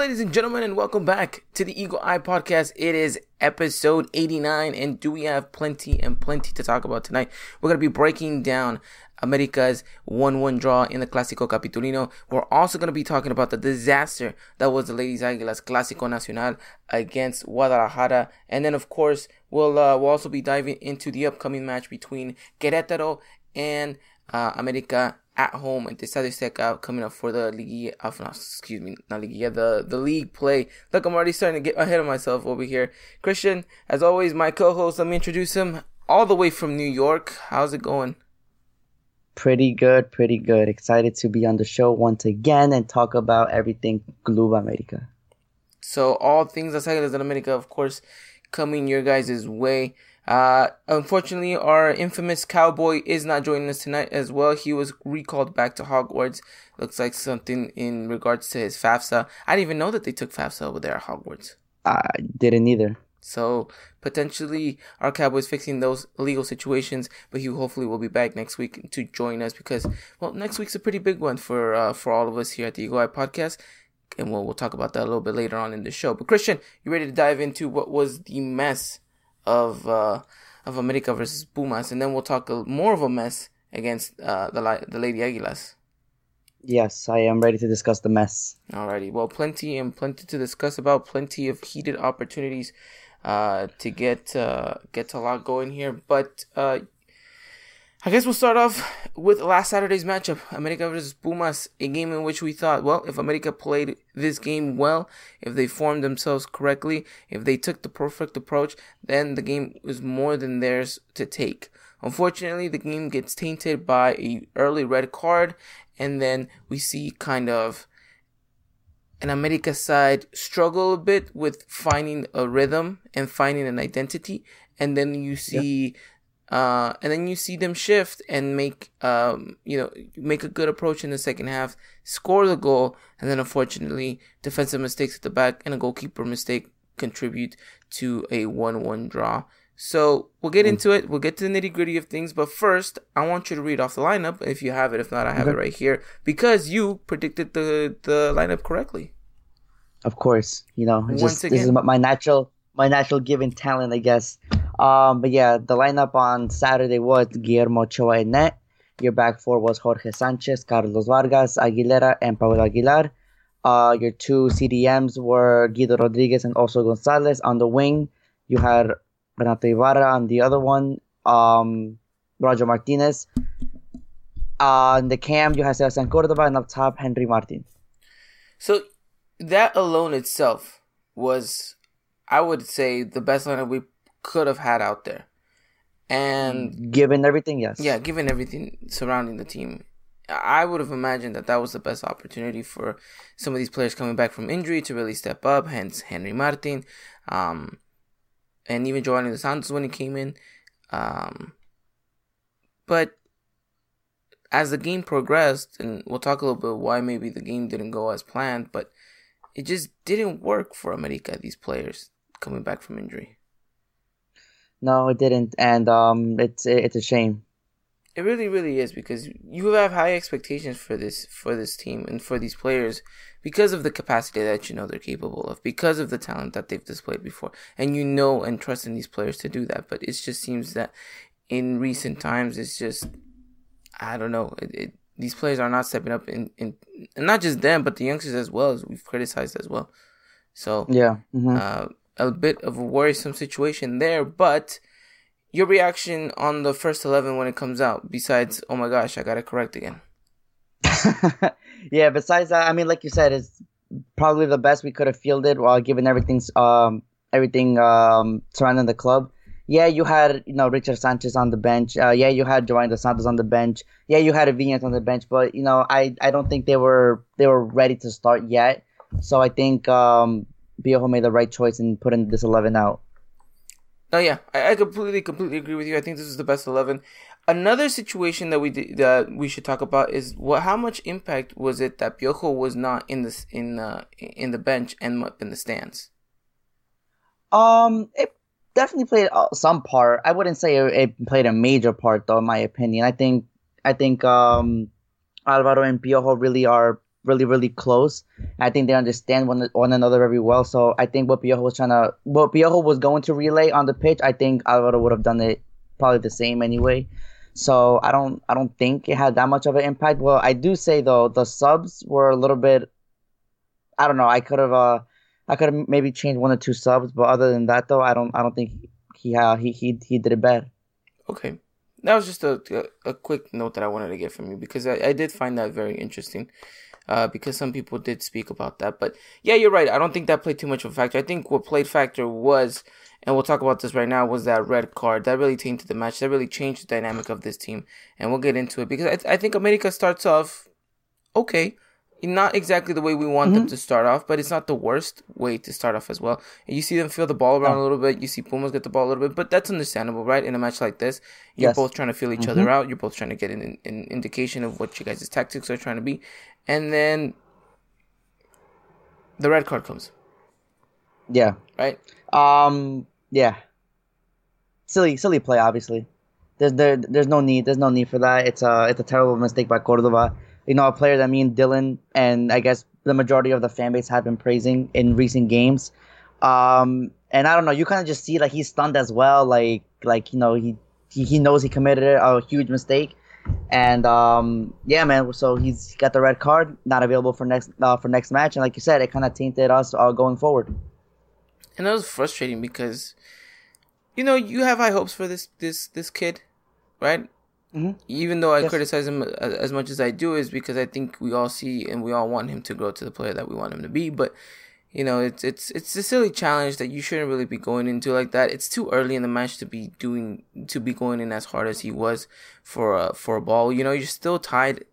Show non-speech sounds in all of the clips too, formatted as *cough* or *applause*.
ladies and gentlemen, and welcome back to the Eagle Eye Podcast. It is episode 89, and do we have plenty and plenty to talk about tonight? We're going to be breaking down America's 1 1 draw in the Clásico Capitolino. We're also going to be talking about the disaster that was the Ladies Águilas Clásico Nacional against Guadalajara. And then, of course, we'll, uh, we'll also be diving into the upcoming match between Querétaro and uh, America at home the Estadio Azteca coming up for the league. Uh, no, excuse me, not league. Yeah, the the league play. Look, I'm already starting to get ahead of myself over here. Christian, as always, my co-host. Let me introduce him all the way from New York. How's it going? Pretty good, pretty good. Excited to be on the show once again and talk about everything Club America. So all things Águilas del America, of course, coming your guys' way. Uh, unfortunately, our infamous cowboy is not joining us tonight as well. He was recalled back to Hogwarts. Looks like something in regards to his FAFSA. I didn't even know that they took FAFSA over there at Hogwarts. I didn't either. So potentially our Cowboys fixing those legal situations, but he hopefully will be back next week to join us because well next week's a pretty big one for uh, for all of us here at the Eagle Eye Podcast. And we'll, we'll talk about that a little bit later on in the show. But Christian, you ready to dive into what was the mess of uh, of America versus Pumas, and then we'll talk a, more of a mess against uh, the the Lady Aguilas. Yes, I am ready to discuss the mess. Alrighty, well, plenty and plenty to discuss about, plenty of heated opportunities uh, to get uh, get a lot going here, but uh, I guess we'll start off with last Saturday's matchup, America versus Pumas, a game in which we thought, well, if America played this game well, if they formed themselves correctly, if they took the perfect approach, then the game was more than theirs to take. Unfortunately, the game gets tainted by a early red card, and then we see kind of an America side struggle a bit with finding a rhythm and finding an identity, and then you see. Yep uh, and then you see them shift and make, um, you know, make a good approach in the second half, score the goal, and then unfortunately, defensive mistakes at the back and a goalkeeper mistake contribute to a 1-1 draw. So we'll get mm. into it. We'll get to the nitty gritty of things, but first, I want you to read off the lineup if you have it. If not, I have okay. it right here because you predicted the the lineup correctly. Of course, you know, just, this is my natural my natural given talent, I guess. Um, but yeah, the lineup on Saturday was Guillermo Ochoa and net. Your back four was Jorge Sanchez, Carlos Vargas, Aguilera, and Paulo Aguilar. Uh, your two CDMs were Guido Rodriguez and Oso Gonzalez. On the wing, you had Renato Ibarra. On the other one, um, Roger Martinez. Uh, on the cam, you had Sebastian Cordova, and up top, Henry Martin. So that alone itself was, I would say, the best lineup we could have had out there. And given everything, yes. Yeah, given everything surrounding the team, I would have imagined that that was the best opportunity for some of these players coming back from injury to really step up. Hence, Henry Martin, um, and even Giovanni Dos Santos when he came in. Um, but as the game progressed, and we'll talk a little bit why maybe the game didn't go as planned, but it just didn't work for America. These players coming back from injury. No, it didn't, and um, it's it's a shame. It really, really is because you have high expectations for this for this team and for these players because of the capacity that you know they're capable of, because of the talent that they've displayed before, and you know and trust in these players to do that. But it just seems that in recent times, it's just I don't know. It, it, these players are not stepping up in, in and not just them, but the youngsters as well as we've criticized as well. So yeah, mm-hmm. uh, a bit of a worrisome situation there, but your reaction on the first 11 when it comes out, besides, oh my gosh, I got it correct again. *laughs* yeah, besides that, I mean, like you said, it's probably the best we could have fielded while given everything's, um, everything um, surrounding the club. Yeah, you had you know Richard Sanchez on the bench. Uh, yeah, you had Giovanni Dos Santos on the bench. Yeah, you had Viñas on the bench, but you know I, I don't think they were they were ready to start yet. So I think um, Piojo made the right choice in putting this 11 out. Oh yeah, I, I completely completely agree with you. I think this is the best 11. Another situation that we did, that we should talk about is what how much impact was it that Piojo was not in this in uh, in the bench and in the stands. Um, it definitely played uh, some part. I wouldn't say it played a major part, though. In my opinion, I think I think um Alvaro and Piojo really are really really close. I think they understand one one another very well. So I think what Piojo was trying to what Piojo was going to relay on the pitch, I think Alvaro would have done it probably the same anyway. So I don't I don't think it had that much of an impact. Well, I do say though the subs were a little bit. I don't know. I could have uh I could have maybe changed one or two subs, but other than that though, I don't I don't think he uh, he he he did it bad. Okay, that was just a a, a quick note that I wanted to get from you because I, I did find that very interesting. Uh, because some people did speak about that, but yeah, you're right. I don't think that played too much of a factor. I think what played factor was and we'll talk about this right now, was that red card. That really tainted the match. That really changed the dynamic of this team. And we'll get into it because I, th- I think America starts off okay. Not exactly the way we want mm-hmm. them to start off, but it's not the worst way to start off as well. And you see them feel the ball around oh. a little bit. You see Pumas get the ball a little bit, but that's understandable, right? In a match like this, you're yes. both trying to feel each mm-hmm. other out. You're both trying to get an, an indication of what you guys' tactics are trying to be. And then the red card comes. Yeah. Right? Um, yeah. Silly, silly play. Obviously, there's there, there's no need. There's no need for that. It's a it's a terrible mistake by Cordova. You know, a player that me and Dylan and I guess the majority of the fan base have been praising in recent games. Um, and I don't know. You kind of just see like he's stunned as well. Like like you know he he, knows he committed a huge mistake. And um, yeah, man. So he's got the red card, not available for next uh, for next match. And like you said, it kind of tainted us uh, going forward and that was frustrating because you know you have high hopes for this this this kid, right? Mm-hmm. Even though I yes. criticize him as much as I do, is because I think we all see and we all want him to grow to the player that we want him to be. But you know, it's it's it's a silly challenge that you shouldn't really be going into like that. It's too early in the match to be doing to be going in as hard as he was for a for a ball. You know, you're still tied.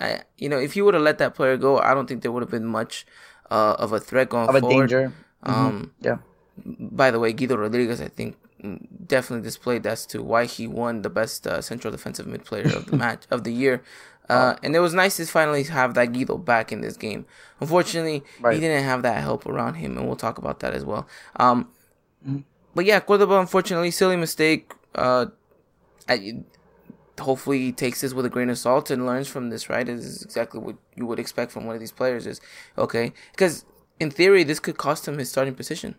I, you know, if you would have let that player go, I don't think there would have been much uh, of a threat going of forward. a danger. Um, mm-hmm. yeah by the way, Guido Rodriguez, I think, definitely displayed as to why he won the best uh, central defensive mid player of the *laughs* match of the year. Uh, and it was nice to finally have that Guido back in this game. Unfortunately, right. he didn't have that help around him, and we'll talk about that as well. Um, mm-hmm. But yeah, Cordova, unfortunately, silly mistake. Uh, I, hopefully, he takes this with a grain of salt and learns from this. Right, this is exactly what you would expect from one of these players. Is okay because in theory, this could cost him his starting position.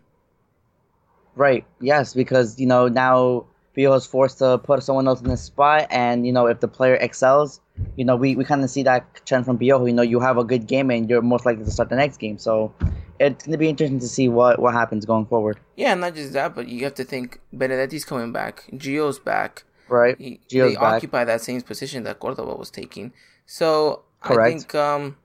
Right. Yes, because you know now Bio is forced to put someone else in the spot, and you know if the player excels, you know we, we kind of see that trend from Bio. You know you have a good game, and you're most likely to start the next game. So it's gonna be interesting to see what what happens going forward. Yeah, not just that, but you have to think Benedetti's coming back, Gio's back. Right. He, Gio's they back. occupy that same position that Cordova was taking. So Correct. I think um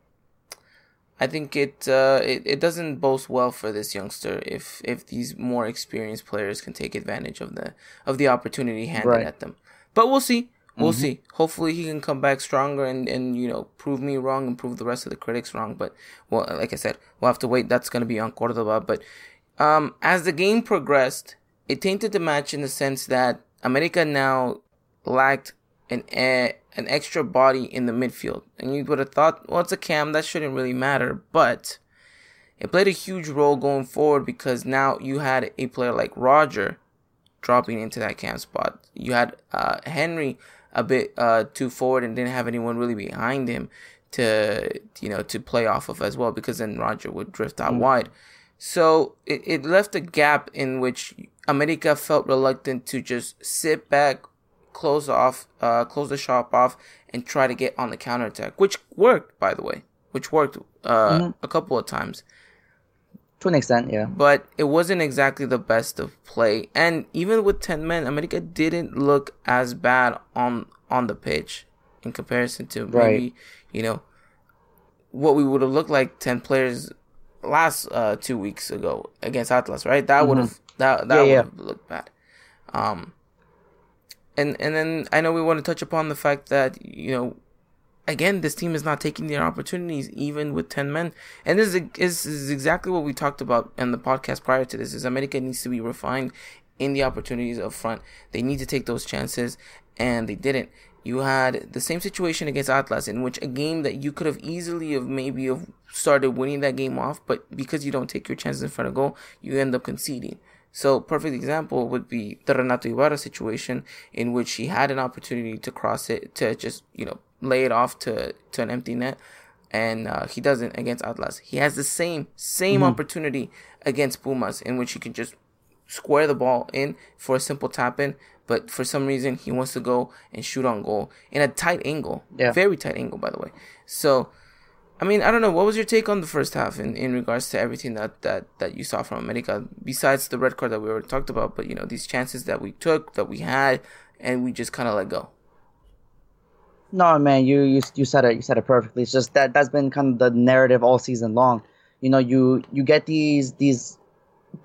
I think it, uh, it it doesn't boast well for this youngster if if these more experienced players can take advantage of the of the opportunity handed right. at them. But we'll see. We'll mm-hmm. see. Hopefully he can come back stronger and, and you know prove me wrong and prove the rest of the critics wrong. But well, like I said, we'll have to wait. That's gonna be on Cordova. But um, as the game progressed, it tainted the match in the sense that America now lacked an an extra body in the midfield. And you would have thought, well, it's a cam, that shouldn't really matter. But it played a huge role going forward because now you had a player like Roger dropping into that cam spot. You had uh, Henry a bit uh, too forward and didn't have anyone really behind him to you know to play off of as well because then Roger would drift out mm wide. So it, it left a gap in which America felt reluctant to just sit back close off, uh, close the shop off, and try to get on the counterattack, which worked, by the way, which worked uh, mm-hmm. a couple of times. To an extent, yeah. But it wasn't exactly the best of play, and even with ten men, America didn't look as bad on on the pitch in comparison to maybe right. you know what we would have looked like ten players last uh, two weeks ago against Atlas, right? That mm-hmm. would have that that yeah, would have yeah. looked bad. Um, and and then I know we want to touch upon the fact that you know again, this team is not taking their opportunities even with 10 men. And this is, this is exactly what we talked about in the podcast prior to this is America needs to be refined in the opportunities up front. They need to take those chances and they didn't. You had the same situation against Atlas in which a game that you could have easily have maybe have started winning that game off, but because you don't take your chances in front of goal, you end up conceding. So, perfect example would be the Renato Ibarra situation, in which he had an opportunity to cross it, to just, you know, lay it off to, to an empty net. and uh, he doesn't against Atlas. He has the same same mm-hmm. opportunity against Pumas in which he can just square the ball in for a simple tap in, but for some reason he wants to go and shoot on goal in a tight angle, yeah. very tight angle by the way. So, I mean, I don't know. What was your take on the first half in, in regards to everything that, that, that you saw from America, besides the red card that we already talked about, but you know these chances that we took, that we had, and we just kind of let go. No, man, you, you you said it. You said it perfectly. It's just that that's been kind of the narrative all season long. You know, you you get these these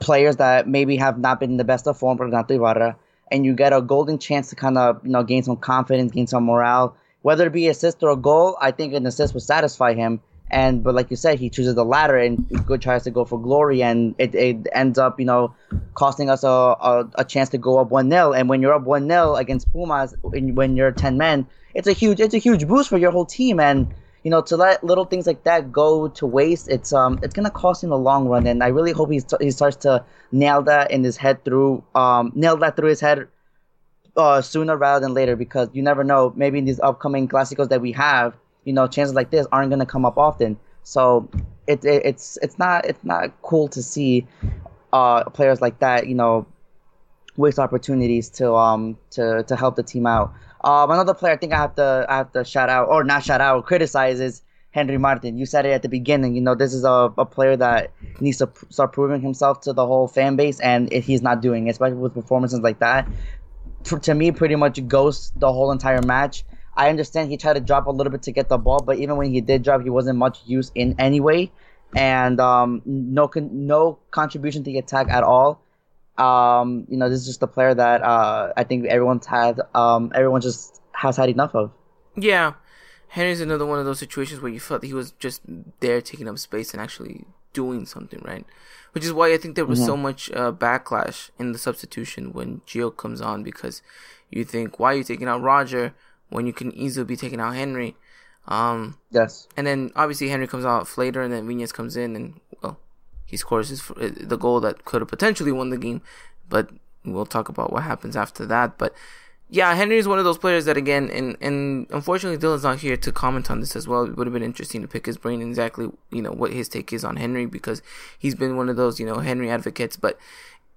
players that maybe have not been in the best of form, for example, Ibarra, and you get a golden chance to kind of you know gain some confidence, gain some morale. Whether it be assist or a goal, I think an assist would satisfy him. And but like you said, he chooses the latter and good tries to go for glory, and it, it ends up you know costing us a, a, a chance to go up one 0 And when you're up one 0 against Pumas, when you're ten men, it's a huge it's a huge boost for your whole team. And you know, to let little things like that go to waste, it's um, it's gonna cost him in the long run. And I really hope he he starts to nail that in his head through um, nail that through his head uh, sooner rather than later because you never know. Maybe in these upcoming classicos that we have, you know, chances like this aren't gonna come up often. So it, it it's it's not it's not cool to see uh, players like that, you know, waste opportunities to um to to help the team out. Um, another player I think I have to I have to shout out or not shout out criticize is Henry Martin. You said it at the beginning. You know this is a, a player that needs to start proving himself to the whole fan base, and he's not doing, it, especially with performances like that. To me, pretty much ghosts the whole entire match. I understand he tried to drop a little bit to get the ball, but even when he did drop, he wasn't much use in any way, and um, no con- no contribution to the attack at all. Um, you know, this is just a player that uh, I think everyone's had. Um, everyone just has had enough of. Yeah, Henry's another one of those situations where you felt he was just there taking up space and actually doing something right, which is why I think there was mm-hmm. so much uh, backlash in the substitution when Gio comes on because you think why are you taking out Roger when you can easily be taking out Henry. Um, yes. And then obviously Henry comes out later, and then Vinas comes in, and well, he scores his, uh, the goal that could have potentially won the game, but we'll talk about what happens after that. But yeah, Henry is one of those players that again, and and unfortunately Dylan's not here to comment on this as well. It would have been interesting to pick his brain exactly, you know, what his take is on Henry because he's been one of those, you know, Henry advocates. But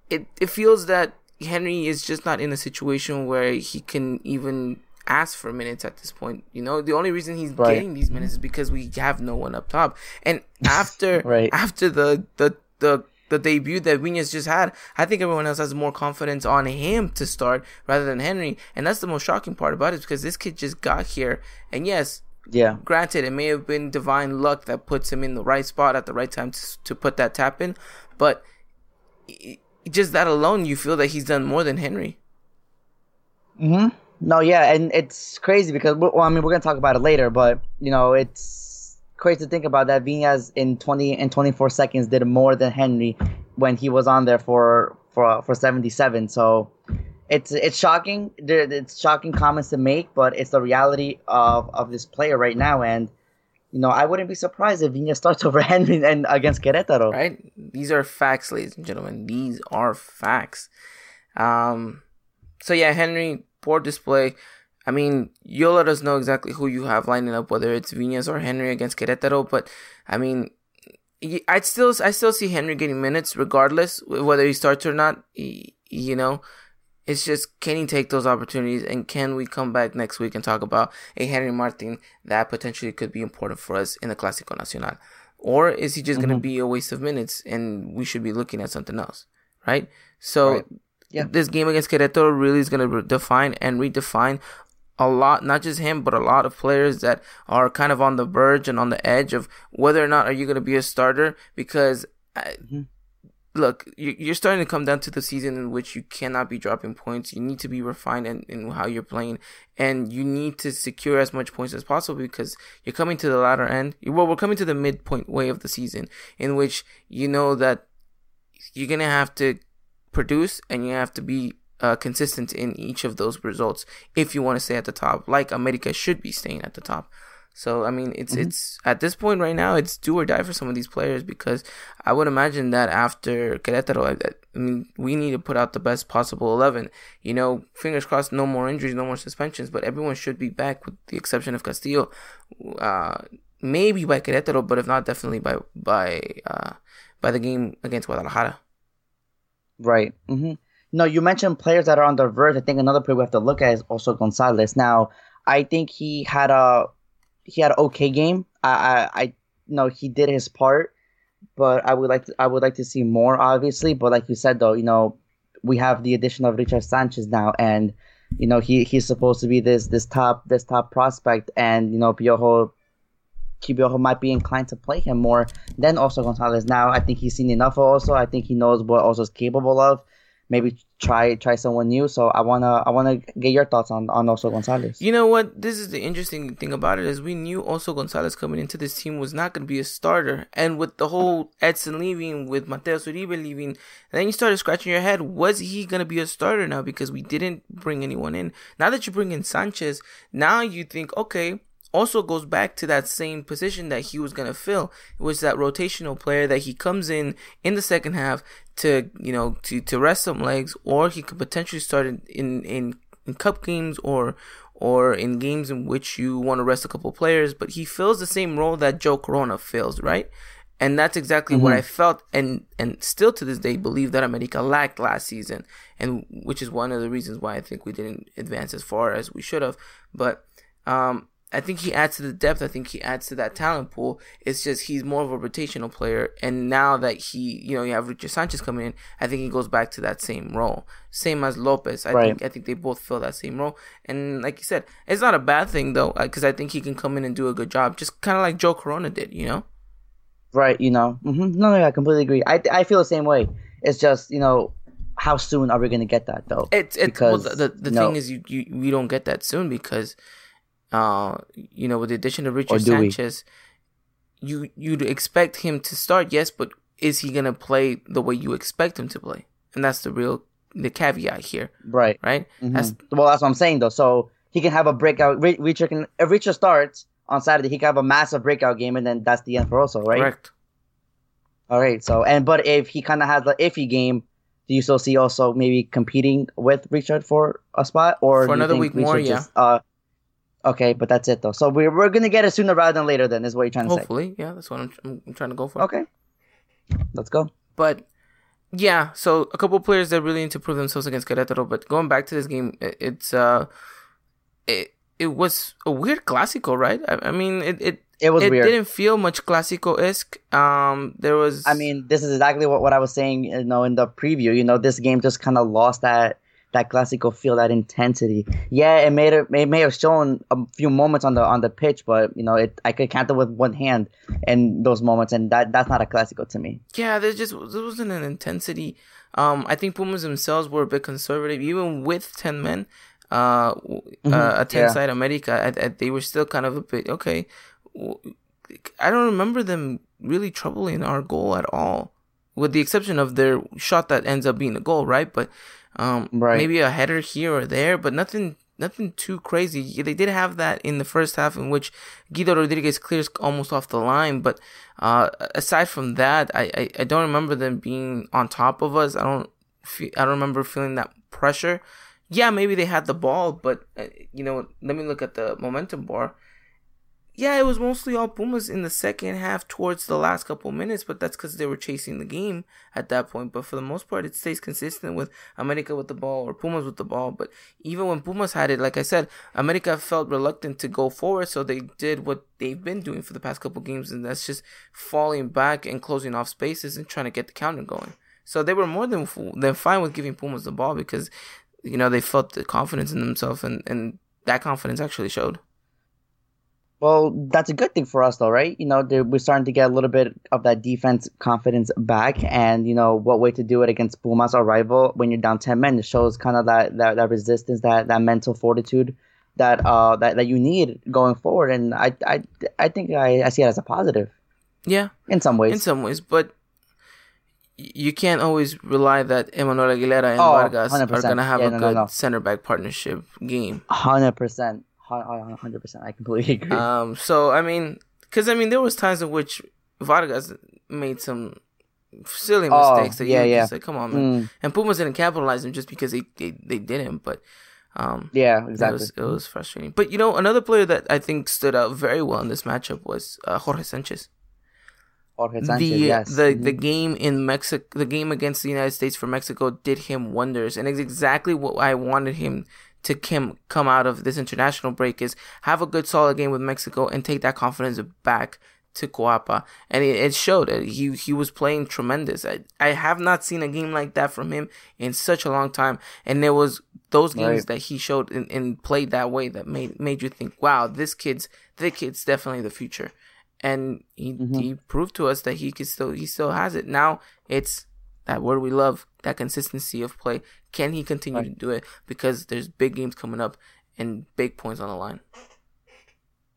it it feels that Henry is just not in a situation where he can even ask for minutes at this point. You know, the only reason he's right. getting these minutes is because we have no one up top. And after *laughs* right. after the the the the debut that Vinas just had, I think everyone else has more confidence on him to start rather than Henry. And that's the most shocking part about it because this kid just got here. And yes, yeah, granted, it may have been divine luck that puts him in the right spot at the right time to, to put that tap in, but just that alone, you feel that he's done more than Henry. Hmm. No, yeah, and it's crazy because well, I mean, we're gonna talk about it later, but you know, it's crazy to think about that. Vinas in twenty and twenty four seconds did more than Henry when he was on there for for for seventy seven. So it's it's shocking. It's shocking comments to make, but it's the reality of of this player right now, and you know, I wouldn't be surprised if Vinas starts *laughs* over Henry and against Querétaro. Right? These are facts, ladies and gentlemen. These are facts. Um, so yeah, Henry poor display. I mean, you'll let us know exactly who you have lining up, whether it's Vinas or Henry against Querétaro. But I mean, I'd still I still see Henry getting minutes regardless whether he starts or not. You know, it's just can he take those opportunities and can we come back next week and talk about a Henry Martin that potentially could be important for us in the Clásico Nacional, or is he just mm-hmm. going to be a waste of minutes and we should be looking at something else, right? So. Right yeah. this game against Querétaro really is going to define and redefine a lot, not just him, but a lot of players that are kind of on the verge and on the edge of whether or not are you going to be a starter because. mm-hmm. Look, you're starting to come down to the season in which you cannot be dropping points. You need to be refined in, in how you're playing, and you need to secure as much points as possible because you're coming to the latter end. Well, we're coming to the midpoint way of the season, in which you know that you're gonna have to produce and you have to be uh, consistent in each of those results if you want to stay at the top, like America should be staying at the top. So I mean, it's mm-hmm. it's at this point right now, it's do or die for some of these players because I would imagine that after Querétaro, I, I mean, we need to put out the best possible eleven. You know, fingers crossed, no more injuries, no more suspensions, but everyone should be back with the exception of Castillo. Uh, maybe by Querétaro, but if not, definitely by by uh, by the game against Guadalajara. Right. Mm-hmm. No, you mentioned players that are on the verge. I think another player we have to look at is Oso Gonzalez. Now, I think he had a he had an okay game. I I, know he did his part, but I would like to, I would like to see more, obviously. But like you said, though, you know, we have the addition of Richard Sanchez now, and you know he he's supposed to be this this top this top prospect, and you know Piojo Piojo might be inclined to play him more than Oso Gonzalez. Now I think he's seen enough. Also, I think he knows what Oso is capable of maybe try try someone new. So I wanna I wanna get your thoughts on on Oso Gonzalez. You know what? This is the interesting thing about it is we knew Oso Gonzalez coming into this team was not gonna be a starter, and with the whole Edson leaving, with Mateus Uribe leaving, then you started scratching your head. Was he gonna be a starter now? Because we didn't bring anyone in. Now that you bring in Sanchez, now you think okay Oso goes back to that same position that he was going to fill. It was that rotational player that he comes in in the second half to, you know, to, to rest some legs, or he could potentially start in, in, in, in cup games or, or in games in which you want to rest a couple players, but he fills the same role that Joe Corona fills, right? And that's exactly mm-hmm. what I felt and, and still to this day believe that America lacked last season. And which is one of the reasons why I think we didn't advance as far as we should have. But, um, I think he adds to the depth. I think he adds to that talent pool. It's just he's more of a rotational player. And now that he, you know, you have Richard Sanchez coming in, I think he goes back to that same role. Same as Lopez. I right. think I think they both fill that same role. And like you said, it's not a bad thing though, because I think he can come in and do a good job, just kind of like Joe Corona did, you know. Right. You know. Mm-hmm. No, no, I completely agree. I I feel the same way. It's just you know how soon are we going to get that though? It's it's because, well, the the, the thing is you, you we don't get that soon because uh, you know, with the addition of Richard Sanchez, we? you you'd expect him to start, yes, but is he gonna play the way you expect him to play? And that's the real the caveat here, right? Right. Mm-hmm. That's, well, that's what I'm saying though. So he can have a breakout. Richard can if Richard starts on Saturday, he can have a massive breakout game, and then that's the end for Oso, right? Correct. All right. So and but if he kind of has the iffy game, do you still see Oso maybe competing with Richard for a spot or for another week more? Yeah. Uh, Okay, but that's it though. So we're we're gonna get it sooner rather than later. Then is what you're trying to Hopefully, say. Hopefully, yeah, that's what I'm, I'm trying to go for. Okay, let's go. But yeah, so a couple players that really need to prove themselves against Querétaro. But going back to this game, it, it's uh, it it was a weird clásico, right? I, I mean, it it it was it weird. didn't feel much clásico esque. Um, there was. I mean, this is exactly what, what I was saying. You know, in the preview, you know, this game just kind of lost that that Clásico feel, that intensity. Yeah, it made it, it may have shown a few moments on the on the pitch, but you know, it I could count it with one hand in those moments, and that that's not a Clásico to me. Yeah, there's just there wasn't an intensity. Um, I think Pumas themselves were a bit conservative, even with ten men. Uh, mm-hmm. uh a ten yeah. side America, I, I, they were still kind of a bit okay. I don't remember them really troubling our goal at all, with the exception of their shot that ends up being a goal, right? But um, right. Maybe a header here or there, but nothing nothing too crazy. They did have that in the first half in which Guido Rodriguez clears almost off the line, but uh, aside from that, I, I, I, don't remember them being on top of us. I don't feel, I don't remember feeling that pressure. Yeah, maybe they had the ball, but uh, you know, let me look at the momentum bar yeah, it was mostly all Pumas in the second half towards the last couple minutes, but that's because they were chasing the game at that point. But for the most part, it stays consistent with America with the ball or Pumas with the ball. But even when Pumas had it, like I said, America felt reluctant to go forward, so they did what they've been doing for the past couple games, and that's just falling back and closing off spaces and trying to get the counter going. So they were more than than fine with giving Pumas the ball because you know they felt the confidence in themselves, and and that confidence actually showed. Well, that's a good thing for us, though, right? You know, we're starting to get a little bit of that defense confidence back, and you know, what way to do it against Pumas, our rival, when you're down ten men? It shows kind of that that, that resistance, that that mental fortitude that uh that, that you need going forward, and I I I think I, I see it as a positive. Yeah, in some ways. In some ways, but you can't always rely that Emanuel Aguilera and oh, Vargas 100%. are gonna have yeah, a no, good no, no. center back partnership game. Hundred percent hundred percent. I completely *laughs* agree. Um. So I mean, because I mean, there was times in which Vargas made some silly oh, mistakes oh, that yeah, you yeah. just like, come on, man. Mm. And Pumas didn't capitalize them just because they, they, they didn't. But Um, yeah, exactly. It was, it was, frustrating. But you know, another player that I think stood out very well in this matchup was uh, Jorge Sanchez. Jorge Sanchez, the yes. the mm-hmm. the game in Mexico, the game against the United States for Mexico did him wonders, and it's exactly what I wanted him to come come out of this international break is have a good solid game with Mexico and take that confidence back to Coapa, and it, it showed. He he was playing tremendous. I, I have not seen a game like that from him in such a long time, and there was those games right. that he showed and, and played that way that made made you think, wow, this kid's the kid's definitely the future, and he mm-hmm. he proved to us that he could still he still has it. Now it's that word we love, that consistency of play. Can he continue right. to do it? Because there's big games coming up and big points on the line.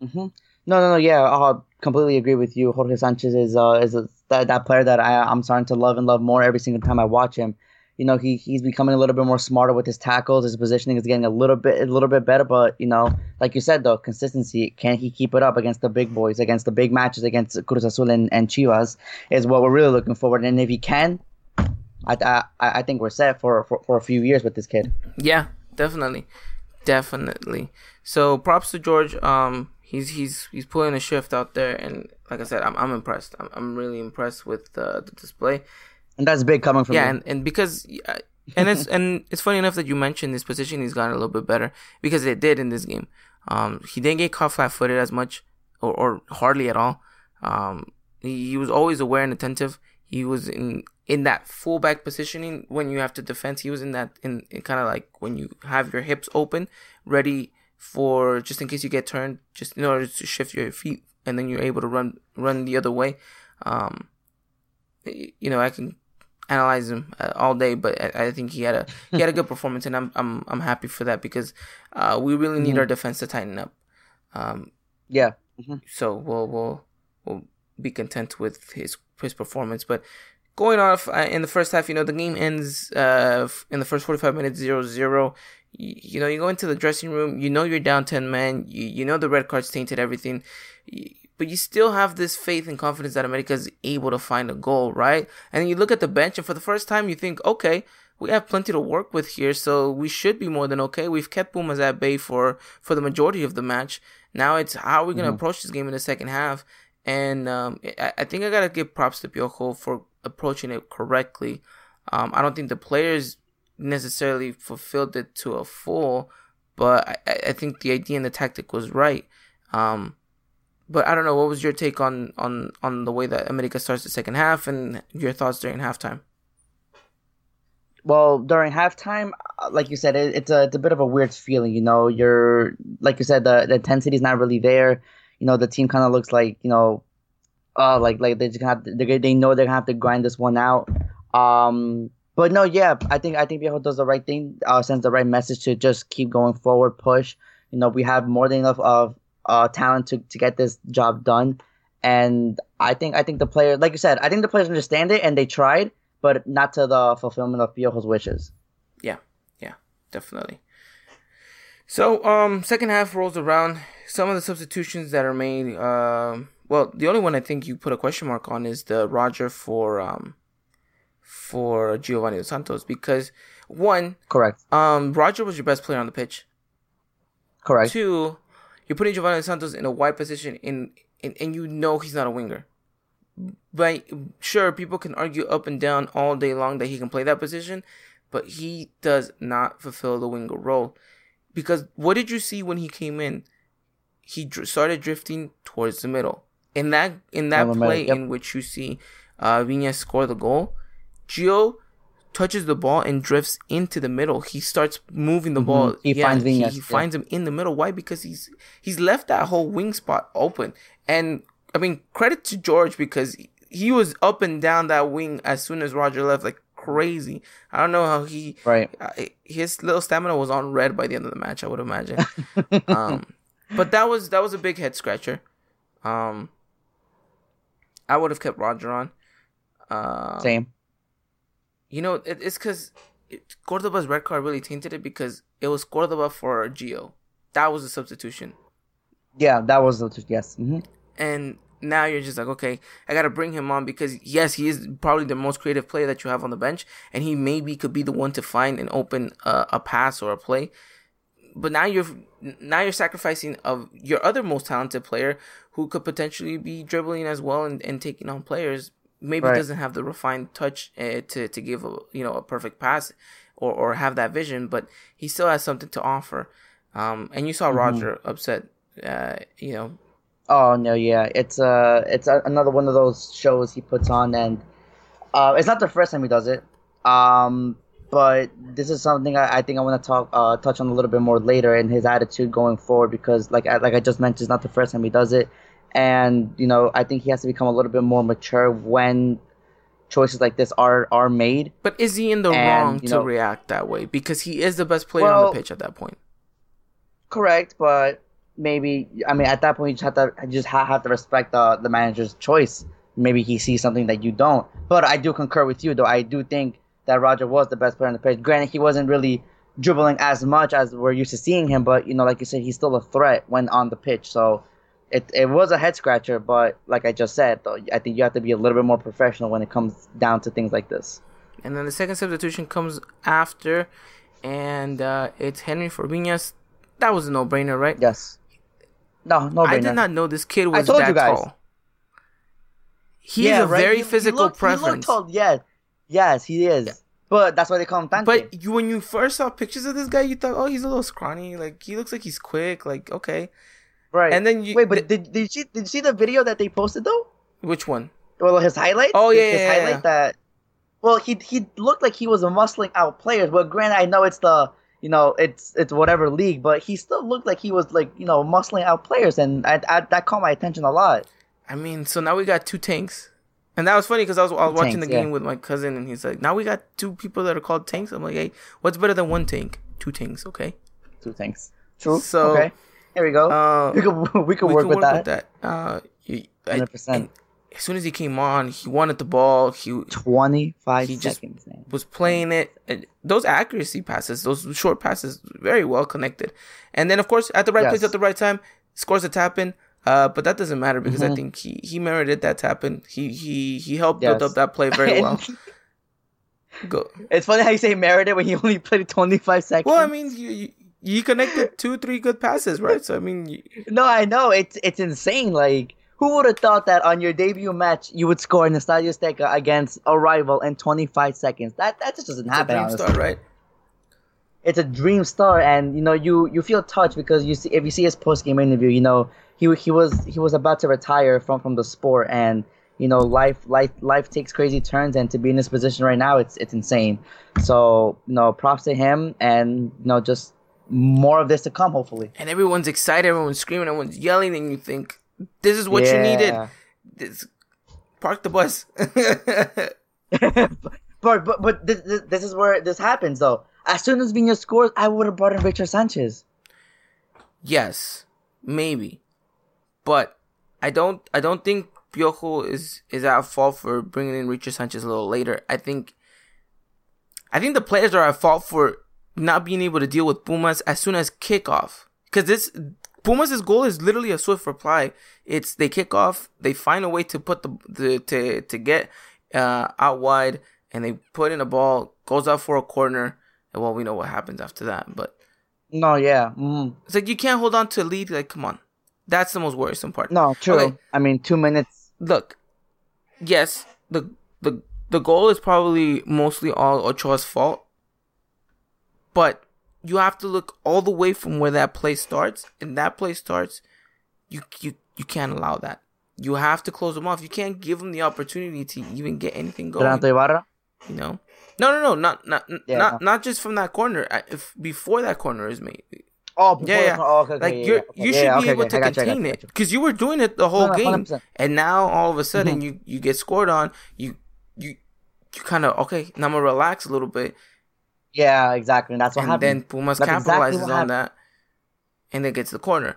Mm-hmm. No, no, no. Yeah, I completely agree with you. Jorge Sanchez is uh, is a, that that player that I I'm starting to love and love more every single time I watch him. You know, he he's becoming a little bit more smarter with his tackles. His positioning is getting a little bit a little bit better. But you know, like you said though, consistency can he keep it up against the big boys, against the big matches, against Cruz Azul and, and Chivas is what we're really looking forward. And if he can, I I, I think we're set for, for for a few years with this kid. Yeah, definitely, definitely. So props to George. Um, he's he's he's pulling a shift out there, and like I said, I'm I'm impressed. I'm I'm really impressed with the, the display. And that's big coming from yeah, and, and because and it's *laughs* and it's funny enough that you mentioned his position. He's gotten a little bit better because it did in this game. Um, he didn't get caught flat-footed as much, or, or hardly at all. Um, he, he was always aware and attentive. He was in in that fullback positioning when you have to defend. He was in that in, in kind of like when you have your hips open, ready for just in case you get turned, just in order to shift your feet, and then you're able to run run the other way. Um, you know, I can analyze him uh, all day, but I, I, think he had a he had a good *laughs* performance, and I'm I'm I'm happy for that because uh, we really need mm-hmm. our defense to tighten up. Um, yeah. Mm-hmm. So we'll we'll we'll be content with his his performance, but going off uh, in the first half, you know, the game ends uh, in the first 45 minutes 0 0 you, you know, you go into the dressing room, you know you're down 10 men, you, you know the red cards tainted everything, but you still have this faith and confidence that America is able to find a goal, right? And you look at the bench, and for the first time, you think, okay, we have plenty to work with here, so we should be more than okay. We've kept Pumas at bay for, for the majority of the match. Now it's how are we going to mm-hmm. approach this game in the second half? And um, I, I, think I got to give props to Piojo for approaching it correctly. Um, I don't think the players necessarily fulfilled it to a full, but I, I think the idea and the tactic was right. Um, but I don't know. What was your take on on on the way that America starts the second half and your thoughts during halftime? Well, during halftime, uh, like you said, it, it's a it's a bit of a weird feeling. You know, you're like you said, the the intensity is not really there. You know, the team kind of looks like you know, uh, like like they just have to, they they know they're gonna have to grind this one out. Um, but no, yeah, I think I think Piojo does the right thing, uh, sends the right message to just keep going forward, push. You know, we have more than enough of uh, talent to, to get this job done, and I think I think the player, like you said, I think the players understand it and they tried, but not to the fulfillment of Piojo's wishes. Yeah, yeah, definitely. So, um, second half rolls around. Some of the substitutions that are made, um, well, the only one I think you put a question mark on is the Roger for um for Giovanni Dos Santos because one, correct. Um, Roger was your best player on the pitch. Correct. Two, you're putting Giovanni Dos Santos in a wide position, in, in and you know he's not a winger. But sure, people can argue up and down all day long that he can play that position, but he does not fulfill the winger role. Because what did you see when he came in? He dr- started drifting towards the middle. In that in that play yep. in which you see uh, Viñas score the goal, Gio touches the ball and drifts into the middle. He starts moving the mm-hmm. ball. He yeah, finds He, he finds him in the middle. Why? Because he's he's left that whole wing spot open. And I mean, credit to George because he was up and down that wing as soon as Roger left, like crazy. I don't know how he right. Uh, his little stamina was on red by the end of the match. I would imagine. *laughs* um, but that was that was a big head scratcher. Um, I would have kept Roger on. Uh, Same. You know, it, it's because Cordova's red card really tainted it because it was Cordova for Gio. That was a substitution. Yeah, that was the yes. Mm-hmm. And now you're just like, okay, I got to bring him on because yes, he is probably the most creative player that you have on the bench, and he maybe could be the one to find and open uh, a pass or a play. But now you're now you're sacrificing of your other most talented player who could potentially be dribbling as well and, and taking on players. Maybe right. doesn't have the refined touch uh, to to give a you know a perfect pass or or have that vision, but he still has something to offer. Um, and you saw mm-hmm. Roger upset, uh, you know. Oh no, yeah, it's uh, it's a, another one of those shows he puts on, and uh, it's not the first time he does it. Um, but this is something I, I think I want to talk uh, touch on a little bit more later in his attitude going forward because like I, like I just mentioned, it's not the first time he does it, and you know I think he has to become a little bit more mature when choices like this are are made. But is he in the and, wrong to know, react that way because he is the best player well, on the pitch at that point? Correct, but maybe I mean at that point you just have to you just have to respect the the manager's choice. Maybe he sees something that you don't. But I do concur with you though. I do think that Roger was the best player on the pitch. Granted, he wasn't really dribbling as much as we're used to seeing him, but you know, like you said, he's still a threat when on the pitch. So it it was a head scratcher, but like I just said, though, I think you have to be a little bit more professional when it comes down to things like this. And then the second substitution comes after, and uh, it's Henry for Viñas. That was a no brainer, right? Yes. No, no brainer. I did not know this kid was that tall. He's yeah, a right? very he, physical he looked, preference. He looked tall, yeah. Yes, he is. Yeah. But that's why they call him Tanque. But you, when you first saw pictures of this guy, you thought, oh, he's a little scrawny. Like he looks like he's quick. Like okay, right. And then you wait, but th- did did you see, did you see the video that they posted though? Which one? Well, his highlight. Oh yeah, his, yeah, highlight yeah. that. Well, he he looked like he was a muscling out players. But granted, I know it's the you know it's it's whatever league, but he still looked like he was like you know muscling out players, and I, I that caught my attention a lot. I mean, so now we got two tanks. And that was funny because I was, I was watching the game yeah. with my cousin, and he's like, "Now we got two people that are called tanks." I'm like, "Hey, what's better than one tank? Two tanks, okay? Two tanks. True. So okay, here we go. Uh, we could *laughs* we could we work, with, work that. with that. Uh, hundred percent. As soon as he came on, he wanted the ball. He twenty five seconds. Man. Was playing it. And those accuracy passes, those short passes, very well connected. And then, of course, at the right yes. place at the right time, scores a tap in. Uh, but that doesn't matter because mm-hmm. I think he, he merited that tap and he he he helped yes. build up that play very well. *laughs* Go. It's funny how you say merited when he only played 25 seconds. Well, I mean, you, you, connected two, three good passes, right? So I mean, you... *laughs* no, I know it's it's insane. Like, who would have thought that on your debut match you would score in the Estadio Azteca against a rival in 25 seconds? That that just doesn't it's happen. A dream right? It's a dream start, and you know you you feel touched because you see if you see his post game interview, you know he he was he was about to retire from from the sport and you know life life life takes crazy turns and to be in this position right now it's it's insane. So you know props to him and you know just more of this to come hopefully. And everyone's excited everyone's screaming everyone's yelling and you think this is what yeah. you needed. This, park the bus. *laughs* But but but this, this is where this happens though. As soon as Viñas scores I would have brought in Richard Sanchez. Yes. Maybe but I don't I don't think Piojo is is at fault for bringing in Richard Sanchez a little later. I think I think the players are at fault for not being able to deal with Pumas as soon as kickoff. Because this Pumas' goal is literally a swift reply. It's they kick off, they find a way to put the, the to to get uh, out wide, and they put in a ball, goes out for a corner, and well, we know what happens after that. But no, yeah, mm. it's like you can't hold on to a lead. Like, come on, that's the most worrisome part. No, true. Okay. I mean, two minutes. Look, yes, the the the goal is probably mostly all Ochoa's fault, but you have to look all the way from where that play starts, and that play starts. You you you can't allow that. You have to close them off. You can't give them the opportunity to even get anything going. Ibarra? You know, no, no, no, not not yeah, not no. not just from that corner. If before that corner is made, Oh, yeah, yeah. Oh, okay, like yeah, you're, yeah, you should be able to contain it because you were doing it the whole no, game, 100%. and now all of a sudden mm-hmm. you you get scored on. You you you kind of okay. Now I'm gonna relax a little bit. Yeah, exactly. And that's what and happened. then Pumas that's capitalizes exactly on that, and then gets the corner.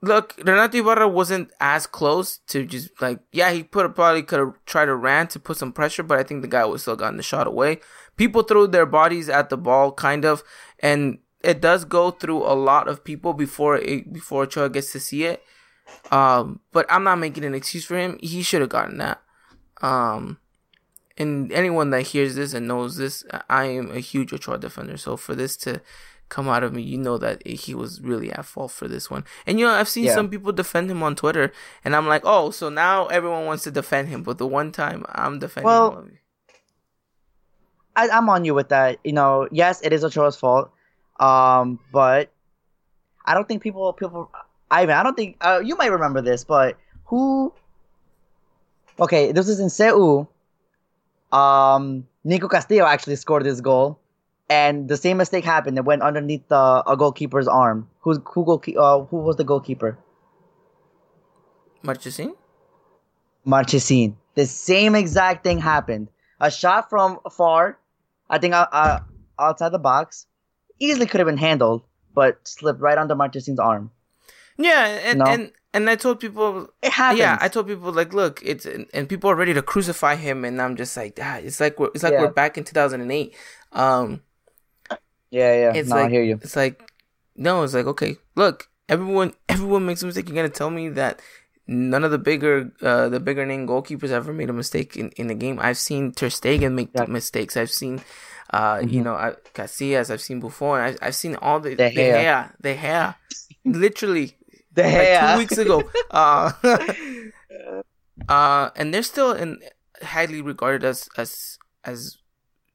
Look, Renato Ibarra wasn't as close to just like yeah he put probably could have tried to ran to put some pressure, but I think the guy was still gotten the shot away. People threw their bodies at the ball, kind of, and it does go through a lot of people before it before Ochoa gets to see it. Um, but I'm not making an excuse for him. He should have gotten that. Um, and anyone that hears this and knows this, I am a huge Ochoa defender. So for this to come out of me, you know that he was really at fault for this one. And you know, I've seen yeah. some people defend him on Twitter, and I'm like, oh, so now everyone wants to defend him, but the one time I'm defending well, him. I, I'm on you with that. You know, yes, it is Ochoa's fault, um, but I don't think people people. I mean, I don't think uh, you might remember this, but who? Okay, this is in Seoul. Um, Nico Castillo actually scored this goal and the same mistake happened. It went underneath the a goalkeeper's arm. Who's who goal, uh, who was the goalkeeper? Marchesín. Marchesín. The same exact thing happened. A shot from far, I think uh, uh, outside the box, easily could have been handled, but slipped right under Marchesín's arm. Yeah, and, and and I told people it happens. Yeah, I told people like, look, it's and, and people are ready to crucify him, and I'm just like, ah, it's like we're it's like yeah. we're back in 2008. Um, yeah, yeah. It's no, like, I hear you. It's like no, it's like okay, look, everyone *laughs* everyone makes a mistake. You're gonna tell me that none of the bigger uh the bigger name goalkeepers ever made a mistake in, in the game. I've seen Ter Stegen make yeah. mistakes. I've seen uh mm-hmm. you know I, Casillas. I've seen Buffon. I've, I've seen all the, the, the hair. hair, the hair, literally *laughs* the like hair two weeks ago. uh, *laughs* uh, and they're still in highly regarded as as as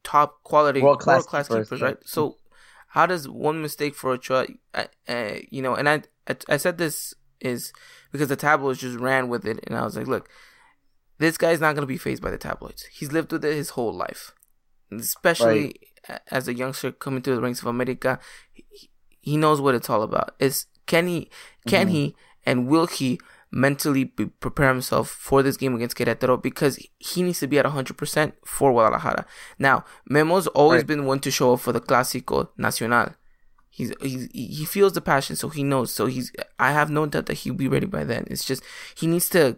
top quality world class keepers, keepers, right? So how does one mistake for Ochoa, uh, uh, you know, and I, I, I said this is because the tabloids just ran with it, and I was like, look, this guy's not gonna be phased by the tabloids. He's lived with it his whole life, especially right. as a youngster coming through the ranks of America. He, he knows what it's all about. Is can he, can mm-hmm. he, and will he mentally prepare himself for this game against Querétaro because he needs to be at 100% for Guadalajara. Now, Memo's always right. been one to show up for the Clásico Nacional. He's, he's he feels the passion, so he knows. So he's I have no doubt that he'll be ready by then. It's just he needs to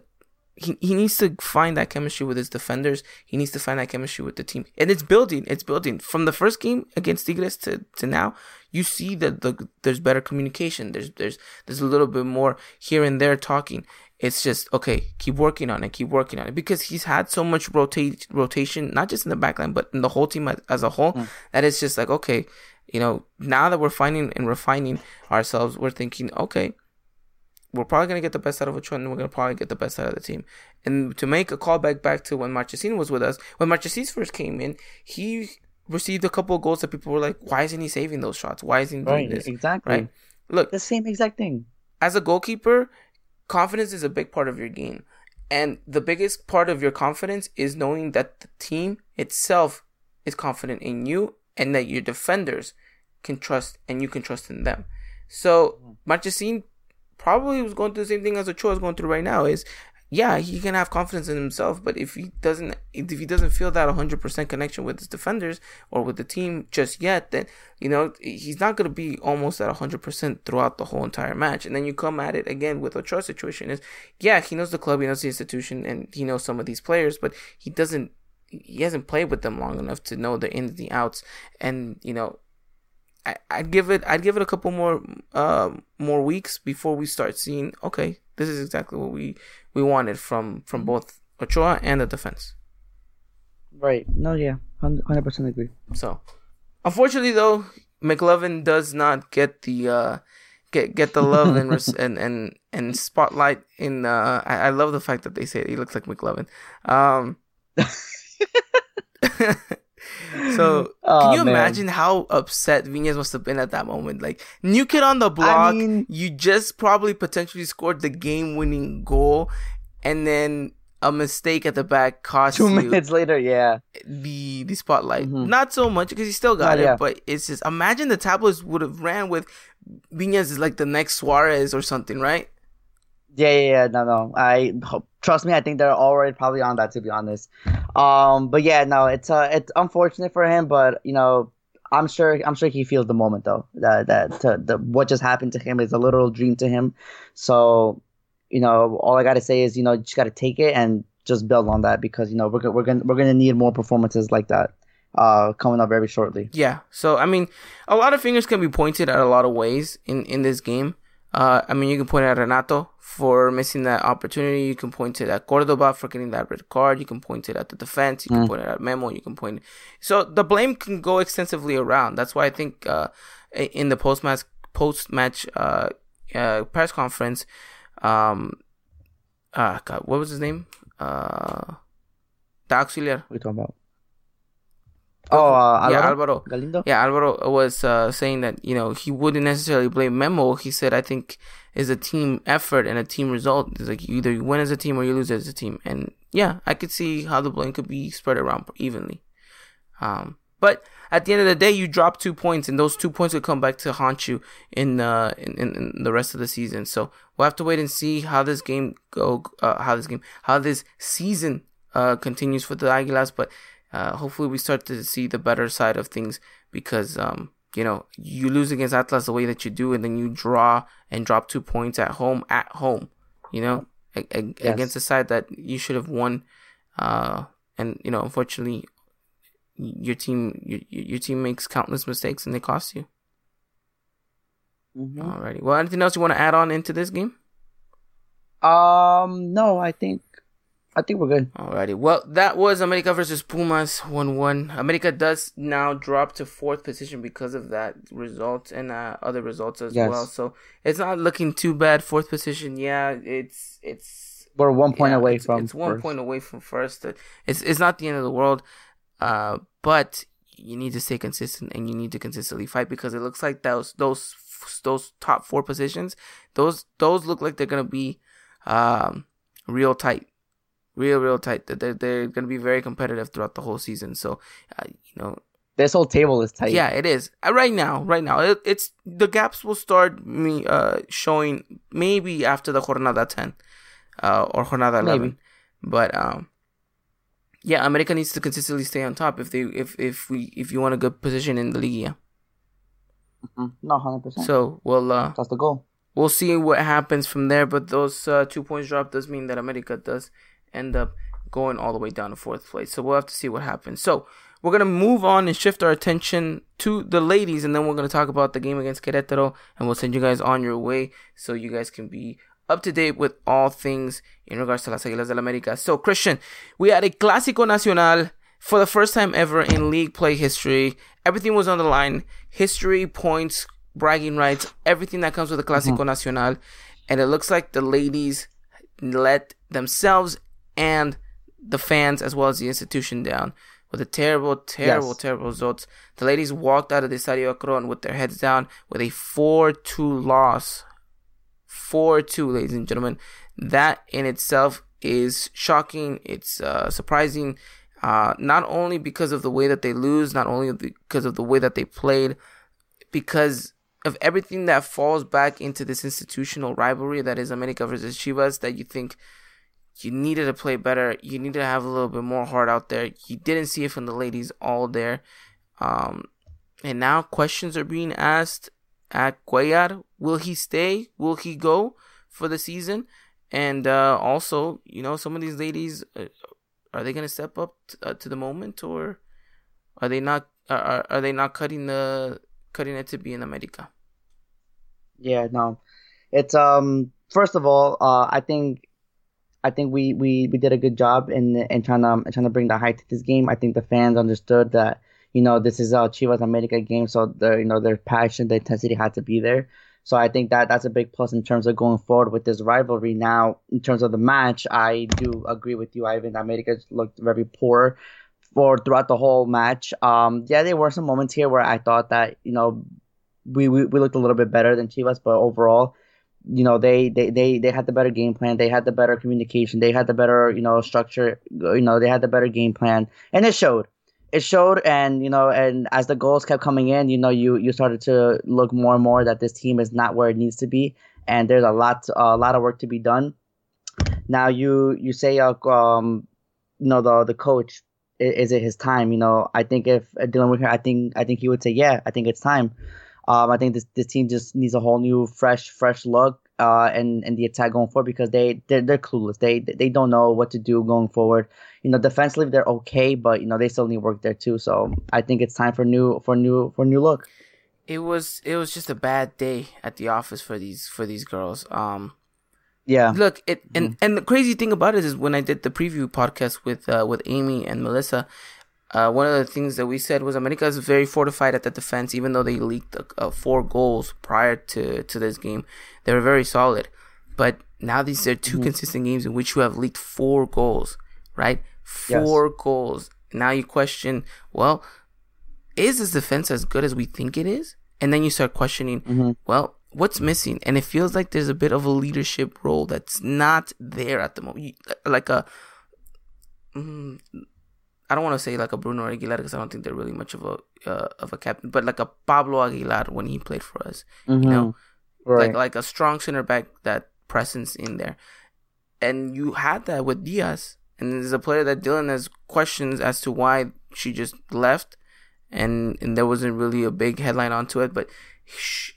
he, he needs to find that chemistry with his defenders. He needs to find that chemistry with the team. And it's building. It's building. From the first game against Tigres to, to now, you see that the, there's better communication. There's there's there's a little bit more here and there talking. It's just okay, keep working on it, keep working on it. Because he's had so much rotate rotation, not just in the backline, but in the whole team as, as a whole, mm. that it's just like, okay, you know, now that we're finding and refining ourselves, we're thinking, okay, we're probably going to get the best out of Ochoa and we're going to probably get the best out of the team. And to make a callback back to when Marchesín was with us, when Marchesín first came in, he received a couple of goals that people were like, why isn't he saving those shots? Why isn't he doing right, this? Exactly. Right. Look, the same exact thing. As a goalkeeper, confidence is a big part of your game. And the biggest part of your confidence is knowing that the team itself is confident in you and that your defenders can trust and you can trust in them. So mm-hmm. Probably was going through the same thing as Ochoa is going through right now. Is yeah, he can have confidence in himself, but if he doesn't, if he doesn't feel that 100% connection with his defenders or with the team just yet, then you know he's not going to be almost at 100% throughout the whole entire match. And then you come at it again with Ochoa situation is, yeah, he knows the club, he knows the institution, and he knows some of these players, but he doesn't, he hasn't played with them long enough to know the ins and the outs, and you know I, would give it I'd give it a couple more uh, more weeks before we start seeing okay this is exactly what we we wanted from from both Ochoa and the defense. Right. No. Yeah. Hundred percent agree. So, unfortunately, though, McLovin does not get the uh, get get the love and *laughs* and and and spotlight. In uh, I, I love the fact that they say he looks like McLovin. Um, *laughs* *laughs* So oh, can you man. imagine how upset Viñas must have been at that moment? Like new kid on the block, I mean, you just probably potentially scored the game winning goal, and then a mistake at the back cost two minutes later. Yeah, the the spotlight. Mm-hmm. Not so much because he still got it, yeah. but it's just imagine the tabloids would have ran with Viñas is like the next Suarez or something, right? Yeah, yeah, yeah. No, no. I trust me. I think they're already probably on that. To be honest. Um, but yeah, no. It's uh, it's unfortunate for him, but you know, I'm sure. I'm sure he feels the moment though. That that to, the what just happened to him is a literal dream to him. So, you know, all I gotta say is, you know, you just gotta take it and just build on that because you know we're we're gonna we're gonna need more performances like that uh, coming up very shortly. Yeah. So I mean, a lot of fingers can be pointed at a lot of ways in in this game. Uh, I mean, you can point at Renato for missing that opportunity. You can point it at Cordova for getting that red card. You can point it at the defense. You can mm. point it at Memo. You can point. It. So the blame can go extensively around. That's why I think uh, in the post match post match uh, uh, press conference, um, uh, God, what was his name? Uh, the auxiliar. What are you talking about? Oh, uh, Alvaro? yeah, Alvaro. Galindo? Yeah, Alvaro was uh, saying that you know he wouldn't necessarily blame Memo. He said, "I think is a team effort and a team result. It's like either you win as a team or you lose as a team." And yeah, I could see how the blame could be spread around evenly. Um, but at the end of the day, you drop two points, and those two points will come back to haunt you in, uh, in, in, in the rest of the season. So we'll have to wait and see how this game go, uh, how this game, how this season uh, continues for the Aguilas. But uh, hopefully, we start to see the better side of things because um, you know you lose against Atlas the way that you do, and then you draw and drop two points at home at home. You know, a- a- yes. against a side that you should have won. Uh, and you know, unfortunately, your team your, your team makes countless mistakes and they cost you. Mm-hmm. Alrighty. Well, anything else you want to add on into this game? Um, no, I think I think we're good. Alrighty. Well, that was America versus Pumas one one. America does now drop to fourth position because of that result and uh, other results as yes. well. So it's not looking too bad. Fourth position, yeah. It's it's we're one point yeah, away it's, from. It's one first. point away from first. It's it's not the end of the world. Uh, but you need to stay consistent and you need to consistently fight because it looks like those those those top four positions, those those look like they're gonna be um, real tight, real real tight. They're they're gonna be very competitive throughout the whole season. So uh, you know. This whole table is tight. Yeah, it is. Uh, right now, right now, it, it's the gaps will start me uh showing maybe after the jornada ten, uh, or jornada eleven. Maybe. But um, yeah, America needs to consistently stay on top if they if if we if you want a good position in the league. Mm-hmm. No, hundred percent. So we'll uh, that's the goal. We'll see what happens from there, but those uh, two points drop does mean that America does end up going all the way down to fourth place. So we'll have to see what happens. So we're gonna move on and shift our attention to the ladies, and then we're gonna talk about the game against Querétaro, and we'll send you guys on your way so you guys can be up to date with all things in regards to Las Águilas del América. So, Christian, we had a Clásico Nacional for the first time ever in league play history. Everything was on the line history, points, bragging rights, everything that comes with a Clásico mm-hmm. Nacional. And it looks like the ladies let themselves and the fans, as well as the institution, down with a terrible, terrible, yes. terrible results. The ladies walked out of the Estadio Akron with their heads down with a 4 2 loss 4 2, ladies and gentlemen. That in itself is shocking. It's uh, surprising, uh, not only because of the way that they lose, not only because of the way that they played, because of everything that falls back into this institutional rivalry that is America versus Chivas that you think you needed to play better. You needed to have a little bit more heart out there. You didn't see it from the ladies all there. Um, and now questions are being asked at Cuellar. Will he stay? Will he go for the season? And uh, also, you know, some of these ladies, uh, are they going to step up t- uh, to the moment, or are they not? Are are they not cutting the cutting it to be in America? Yeah, no. It's um. First of all, uh, I think I think we, we, we did a good job in in trying to in trying to bring the height to this game. I think the fans understood that you know, this is a Chivas America game, so the you know their passion, the intensity had to be there. So I think that that's a big plus in terms of going forward with this rivalry. Now, in terms of the match, I do agree with you, Ivan. America looked very poor for throughout the whole match. Um, yeah, there were some moments here where I thought that you know we we, we looked a little bit better than Chivas, but overall, you know they, they they they had the better game plan. They had the better communication. They had the better you know structure you know they had the better game plan. And it showed. It showed and you know and as the goals kept coming in you know you you started to look more and more that this team is not where it needs to be. And there's a lot a lot of work to be done. Now you you say uh, um you know the the coach is, it his time? You know i think if dylan were here i think i think he would say yeah i think it's time um i think this this team just needs a whole new fresh fresh look uh, and and the attack going forward because they they're, they're clueless. They they don't know what to do going forward. You know, defensively they're okay, but you know they still need work there too. So I think it's time for new for new for new look. It was it was just a bad day at the office for these for these girls. Um, yeah. Look, it and mm-hmm. and the crazy thing about it is when I did the preview podcast with uh, with Amy and Melissa, uh, one of the things that we said was America is very fortified at the defense, even though they leaked uh, four goals prior to, to this game. They were very solid. But now these are 2 mm-hmm. consistent games in which you have leaked four goals, right? Four yes. goals. Now you question, well, is this defense as good as we think it is? And then you start questioning, mm-hmm. well, what's missing? And it feels like there's a bit of a leadership role that's not there at the moment. Like a, mm, I don't want to say like a Bruno Aguilar because I don't think they're really much of a uh, of a captain, but like a Pablo Aguilar when he played for us, mm-hmm. you know, right. like like a strong center back that presence in there, and you had that with Diaz, and there's a player that Dylan has questions as to why she just left, and and there wasn't really a big headline onto it, but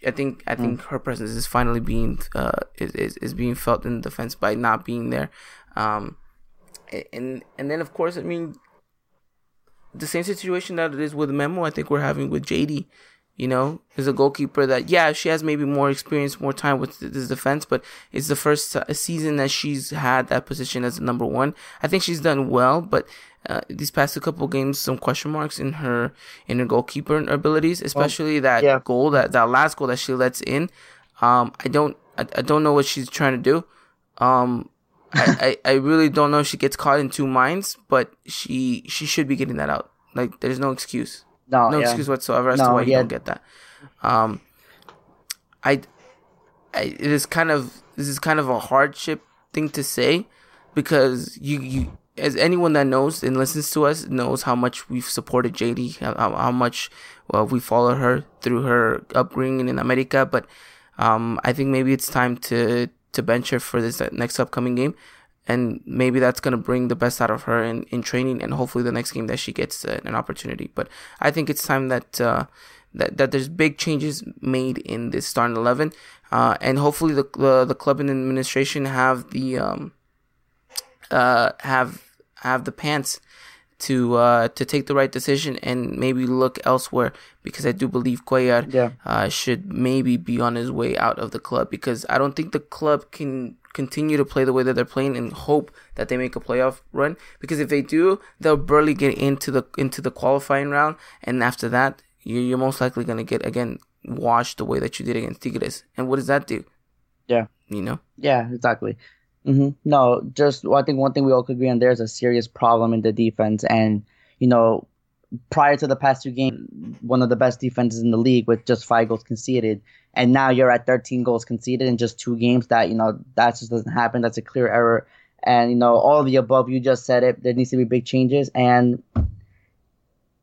I think I think mm. her presence is finally being uh is, is, is being felt in the defense by not being there, um, and and then of course I mean the same situation that it is with Memo. I think we're having with JD. You know, is a goalkeeper that yeah she has maybe more experience, more time with this defense, but it's the first season that she's had that position as the number one. I think she's done well, but uh, these past a couple games, some question marks in her in her goalkeeper abilities, especially that yeah. goal that that last goal that she lets in. Um, I don't I, I don't know what she's trying to do. Um, I, I, I really don't know if she gets caught in two minds, but she she should be getting that out. Like there's no excuse. No, no yeah. excuse whatsoever as no, to why you don't get that. Um, I, I it is kind of this is kind of a hardship thing to say because you you as anyone that knows and listens to us knows how much we've supported JD, how, how much well we follow her through her upbringing in America. But um, I think maybe it's time to to bench her for this next upcoming game. And maybe that's going to bring the best out of her in, in training and hopefully the next game that she gets uh, an opportunity. But I think it's time that, uh, that, that there's big changes made in this starting 11. Uh, and hopefully the, the, the club and administration have the, um, uh, have, have the pants to uh, to take the right decision and maybe look elsewhere because I do believe Cuellar yeah. uh, should maybe be on his way out of the club because I don't think the club can continue to play the way that they're playing and hope that they make a playoff run because if they do they'll barely get into the into the qualifying round and after that you're, you're most likely going to get again washed the way that you did against Tigres. And what does that do? Yeah. You know? Yeah exactly Mm-hmm. No, just well, I think one thing we all could agree on there's a serious problem in the defense, and you know, prior to the past two games, one of the best defenses in the league with just five goals conceded, and now you're at 13 goals conceded in just two games. That you know that just doesn't happen. That's a clear error, and you know all of the above. You just said it. There needs to be big changes, and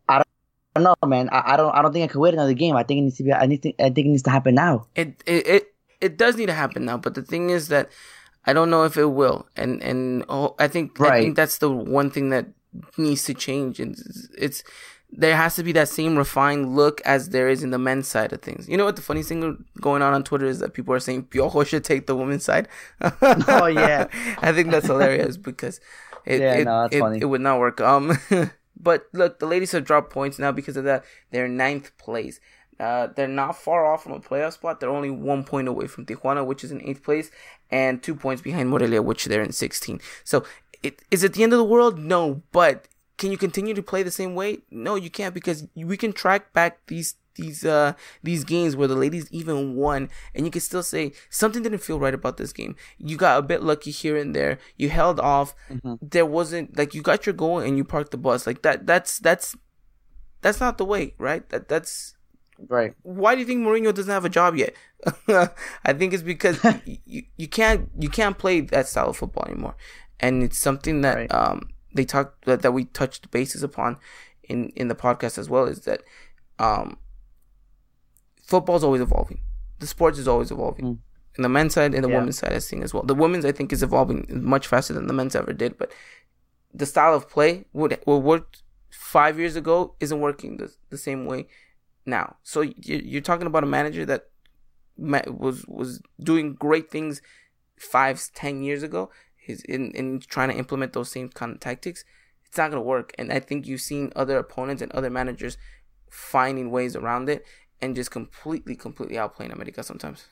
I don't. I don't know, man. I, I don't. I don't think I could wait another game. I think it needs to be. I. To, I think it needs to happen now. It it it, it does need to happen now. But the thing is that I don't know if it will, and and oh, I think right. I think that's the one thing that needs to change. And it's, it's there has to be that same refined look as there is in the men's side of things. You know what the funny thing going on on Twitter is that people are saying Piojo should take the women's side. oh yeah, *laughs* I think that's hilarious because it yeah, it, no, it, it, would not work. Um, *laughs* but look, the ladies have dropped points now because of that. They're ninth place. Uh, they're not far off from a playoff spot. They're only one point away from Tijuana, which is in eighth place, and two points behind Morelia, which they're in 16. So, it, is it the end of the world? No, but can you continue to play the same way? No, you can't because we can track back these these uh these games where the ladies even won and you can still say something didn't feel right about this game you got a bit lucky here and there you held off mm-hmm. there wasn't like you got your goal and you parked the bus like that that's that's that's not the way right that that's Right. Why do you think Mourinho doesn't have a job yet? *laughs* I think it's because *laughs* you, you can't you can't play that style of football anymore, and it's something that right. um they talked that, that we touched bases upon in in the podcast as well is that um football's always evolving. The sports is always evolving. Mm. In the men's side and the yeah. women's side, I think as well. The women's, I think, is evolving much faster than the men's ever did. But the style of play, what what worked five years ago, isn't working the, the same way now. So you're talking about a manager that was was doing great things five, ten years ago. He's in, in trying to implement those same kind of tactics. It's not gonna work. And I think you've seen other opponents and other managers finding ways around it and just completely, completely outplaying America sometimes.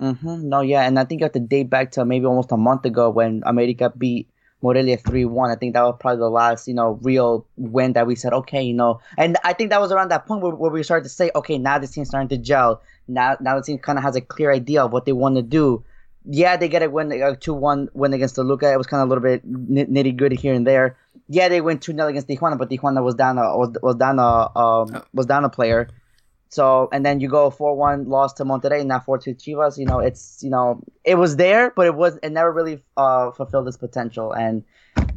Mm-hmm. No, yeah, and I think you have to date back to maybe almost a month ago when America beat Morelia 3 1. I think that was probably the last, you know, real win that we said, okay, you know. And I think that was around that point where, where we started to say, okay, now this team's starting to gel. Now, now the team kind of has a clear idea of what they want to do. Yeah, they get a win, a 2 1 win against Toluca. It was kind of a little bit nitty gritty here and there. Yeah, they went 2 0 against Tijuana, but Tijuana was down a, was, was down a, um, was down a player. So and then you go four one loss to Monterrey, now four two Chivas. You know, it's you know it was there, but it was it never really uh, fulfilled its potential. And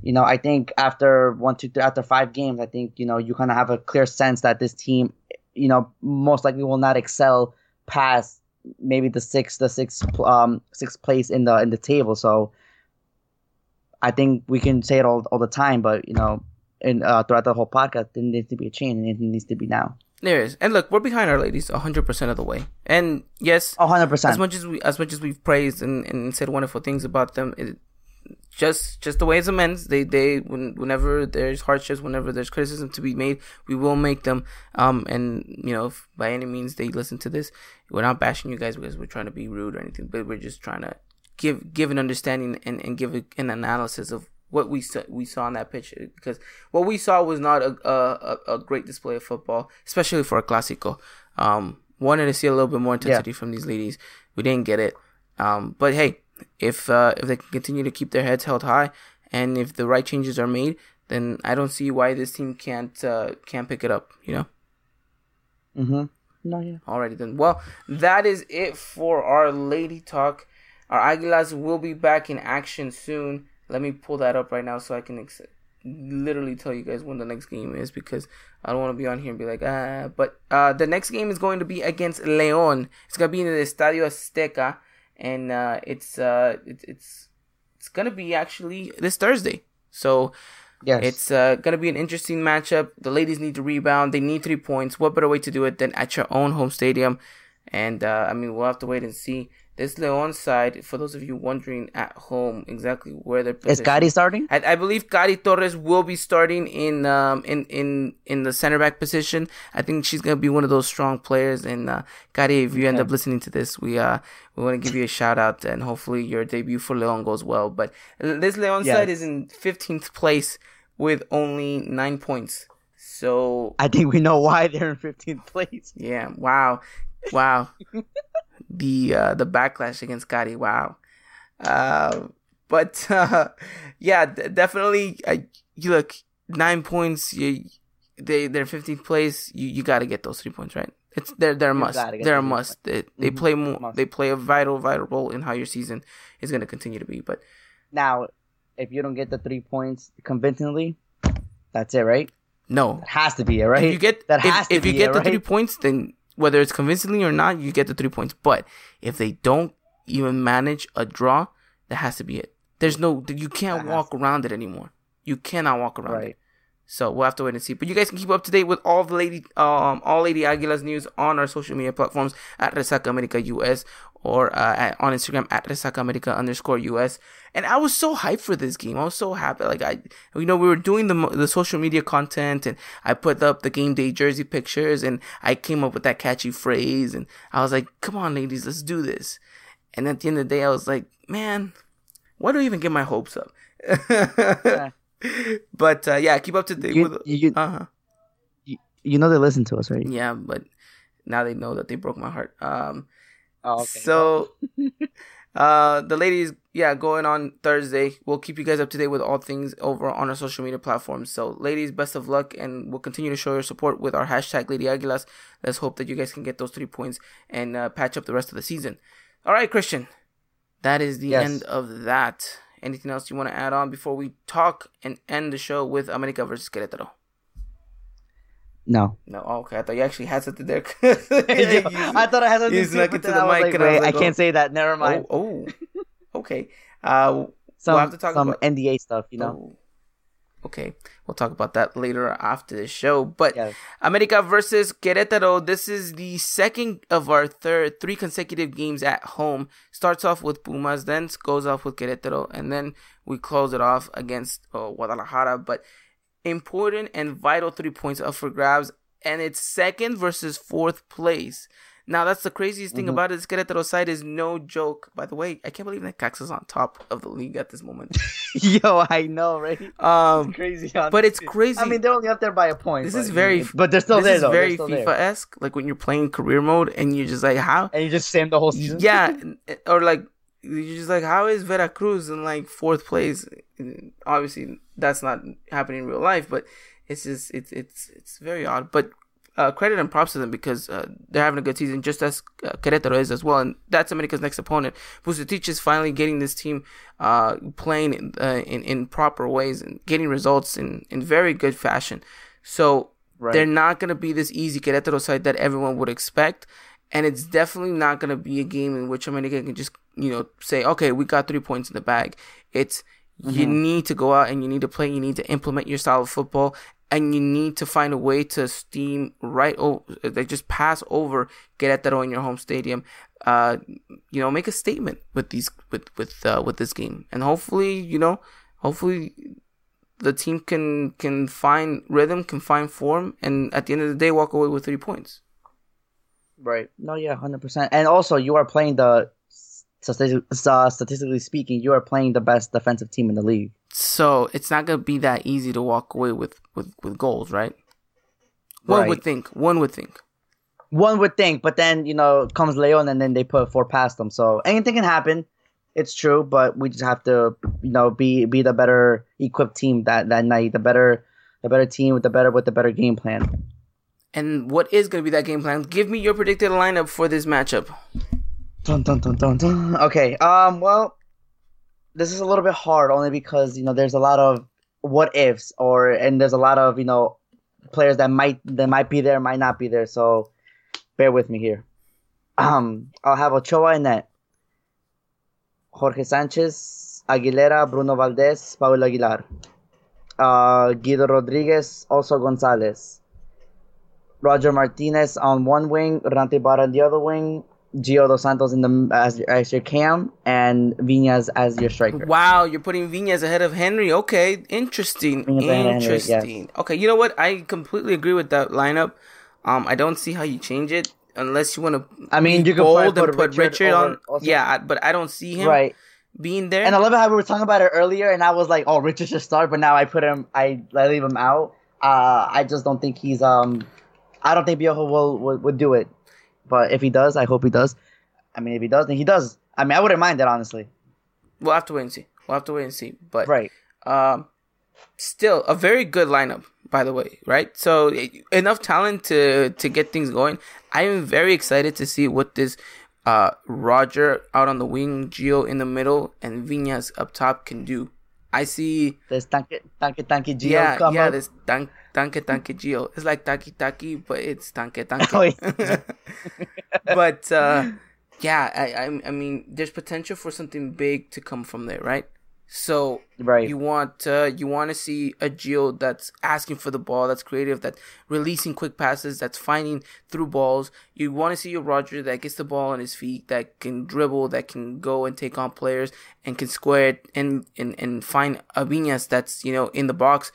you know, I think after one two three, after five games, I think you know you kind of have a clear sense that this team, you know, most likely will not excel past maybe the sixth the sixth um sixth place in the in the table. So I think we can say it all all the time, but you know, in uh, throughout the whole podcast, there needs to be a change, and it needs to be now. There is, and look, we're behind our ladies hundred percent of the way. And yes, hundred percent. As much as we, as much as we've praised and, and said wonderful things about them, it, just just the way it's a men's, they they when, whenever there's hardships, whenever there's criticism to be made, we will make them. Um, and you know, if by any means they listen to this, we're not bashing you guys because we're trying to be rude or anything, but we're just trying to give give an understanding and, and give a, an analysis of what we saw, we saw on that picture because what we saw was not a, a, a great display of football, especially for a clásico. Um, wanted to see a little bit more intensity yeah. from these ladies. We didn't get it. Um, but hey, if uh, if they can continue to keep their heads held high and if the right changes are made, then I don't see why this team can't uh, can't pick it up. You know. Mm-hmm. No, yeah. Alrighty then. Well, that is it for our lady talk. Our Aguilas will be back in action soon. Let me pull that up right now so I can ex- literally tell you guys when the next game is because I don't want to be on here and be like, ah. But uh, the next game is going to be against León. It's gonna be in the Estadio Azteca, and uh, it's uh, it, it's it's gonna be actually this Thursday. So. Yes. It's uh, going to be an interesting matchup. The ladies need to rebound. They need three points. What better way to do it than at your own home stadium? And, uh, I mean, we'll have to wait and see. This Leon side, for those of you wondering at home exactly where they're Is Kari starting? I, I, believe Kari Torres will be starting in um in in in the center back position. I think she's gonna be one of those strong players. And uh, if you okay. end up listening to this, we uh we want to give you a shout out and hopefully your debut for Leon goes well. But this Leon side is in 15th place with only nine points. So I think we know why they're in 15th place. Yeah. Wow. Wow. *laughs* the uh, the backlash against Gotti. Wow. Uh, but *laughs* uh, yeah, d- definitely. I, you look nine points. You they they're 15th place. You you got to get those three points right. It's they're they're a must. They're a must. They, they mm-hmm. play more. They play a vital vital role in how your season is going to continue to be. But now, if you don't get the three points convincingly, that's it, right? No, it has to be it, right? If you get that has if, to if you get it, the right? three points, then whether it's convincingly or not, you get the three points. But if they don't even manage a draw, that has to be it. There's no, you can't walk around it anymore. You cannot walk around right. it. So we'll have to wait and see. But you guys can keep up to date with all the lady, um, all Lady Aguilas news on our social media platforms at Resaca America US or uh, at, on Instagram at resacaamerica underscore US. And I was so hyped for this game. I was so happy. Like I, you know, we were doing the the social media content, and I put up the game day jersey pictures, and I came up with that catchy phrase, and I was like, "Come on, ladies, let's do this." And at the end of the day, I was like, "Man, why do I even get my hopes up?" yeah. *laughs* But uh, yeah, keep up to date you, with. You, uh-huh. you, you know they listen to us, right? Yeah, but now they know that they broke my heart. Um, oh, okay. So, *laughs* uh, the ladies, yeah, going on Thursday. We'll keep you guys up to date with all things over on our social media platforms. So, ladies, best of luck, and we'll continue to show your support with our hashtag Lady Aguilas. Let's hope that you guys can get those three points and uh, patch up the rest of the season. All right, Christian, that is the yes. end of that. Anything else you want to add on before we talk and end the show with America versus Querétaro? No. No. Oh, okay. I thought you actually had something there. *laughs* *laughs* I thought I had something. You snuck into the mic, like, and I, like, I can't oh. say that. Never mind. Oh. oh. *laughs* okay. Uh, some we'll have to talk about some about... NDA stuff, you know. Oh. Okay, we'll talk about that later after the show. But yes. America versus Querétaro. This is the second of our third three consecutive games at home. Starts off with Pumas, then goes off with Querétaro, and then we close it off against uh, Guadalajara. But important and vital three points up for grabs, and it's second versus fourth place. Now that's the craziest thing mm-hmm. about it. This Querétaro side is no joke. By the way, I can't believe that Cax is on top of the league at this moment. *laughs* Yo, I know, right? Um, it's crazy, honestly. but it's crazy. I mean, they're only up there by a point. This but, is very, but they're still this there. This is very FIFA esque. Like when you're playing career mode and you're just like, how? And you just same the whole season. Yeah, *laughs* or like you're just like, how is Veracruz in like fourth place? Obviously, that's not happening in real life, but it's just it's it's it's very odd. But uh, credit and props to them because uh, they're having a good season, just as uh, Querétaro is as well. And that's America's next opponent. Vucetich is finally getting this team uh, playing in, uh, in, in proper ways and getting results in, in very good fashion. So right. they're not going to be this easy Querétaro side that everyone would expect. And it's definitely not going to be a game in which America can just, you know, say, okay, we got three points in the bag. It's Mm-hmm. You need to go out and you need to play. You need to implement your style of football, and you need to find a way to steam right over, they just pass over Querétaro in your home stadium. Uh, you know, make a statement with these with with uh, with this game, and hopefully, you know, hopefully the team can can find rhythm, can find form, and at the end of the day, walk away with three points. Right. No, yeah, hundred percent. And also, you are playing the Uh, statistically speaking, you are playing the best defensive team in the league. So it's not gonna be that easy to walk away with with, with goals, right? One right. would think. One would think. One would think, but then you know comes Leon and then they put four past them. So anything can happen. It's true, but we just have to you know be be the better equipped team that that night. The better the better team with the better with the better game plan. And what is going to be that game plan? Give me your predicted lineup for this matchup. Dun, dun, dun, dun, dun. Okay. Um. Well, this is a little bit hard only because you know there's a lot of what ifs or and there's a lot of you know players that might that might be there might not be there so bear with me here um i'll have ochoa in that jorge sanchez aguilera bruno valdez paulo aguilar uh, guido rodriguez Oso Gonzalez roger martinez on one wing Renato Ibarra on the other wing Gio dos Santos in the as, as your cam and Viñas as your striker. Wow, you're putting Viñas ahead of Henry. Okay, interesting. interesting. Henry, yes. Okay, you know what? I completely agree with that lineup. Um, I don't see how you change it unless you want to. I mean, you can bold and put Richard, Richard on. Also. Yeah, but I don't see him right being there. And I love how we were talking about it earlier, and I was like, "Oh, Richard should start," but now I put him. I, I leave him out. Uh, I just don't think he's um. I don't think Piojo will, will would do it. But if he does, I hope he does. I mean, if he does, then he does. I mean, I wouldn't mind that honestly. We'll have to wait and see. We'll have to wait and see. But right, um, still a very good lineup, by the way. Right, so enough talent to to get things going. I am very excited to see what this uh Roger out on the wing, Gio in the middle, and Viñas up top can do. I see this tanque tanque tanque Gio. Yeah, yeah, this tanque tanque tanque Gio. It's like taki taki, but it's tanque tanque. Oh, *laughs* but uh, yeah, I, I I mean, there's potential for something big to come from there, right? So right. you want uh, you want to see a Gio that's asking for the ball, that's creative, that's releasing quick passes, that's finding through balls. You want to see a Roger that gets the ball on his feet, that can dribble, that can go and take on players, and can square it and and, and find a Viñas that's you know in the box,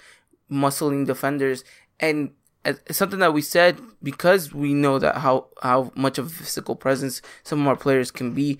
muscling defenders, and it's something that we said because we know that how how much of a physical presence some of our players can be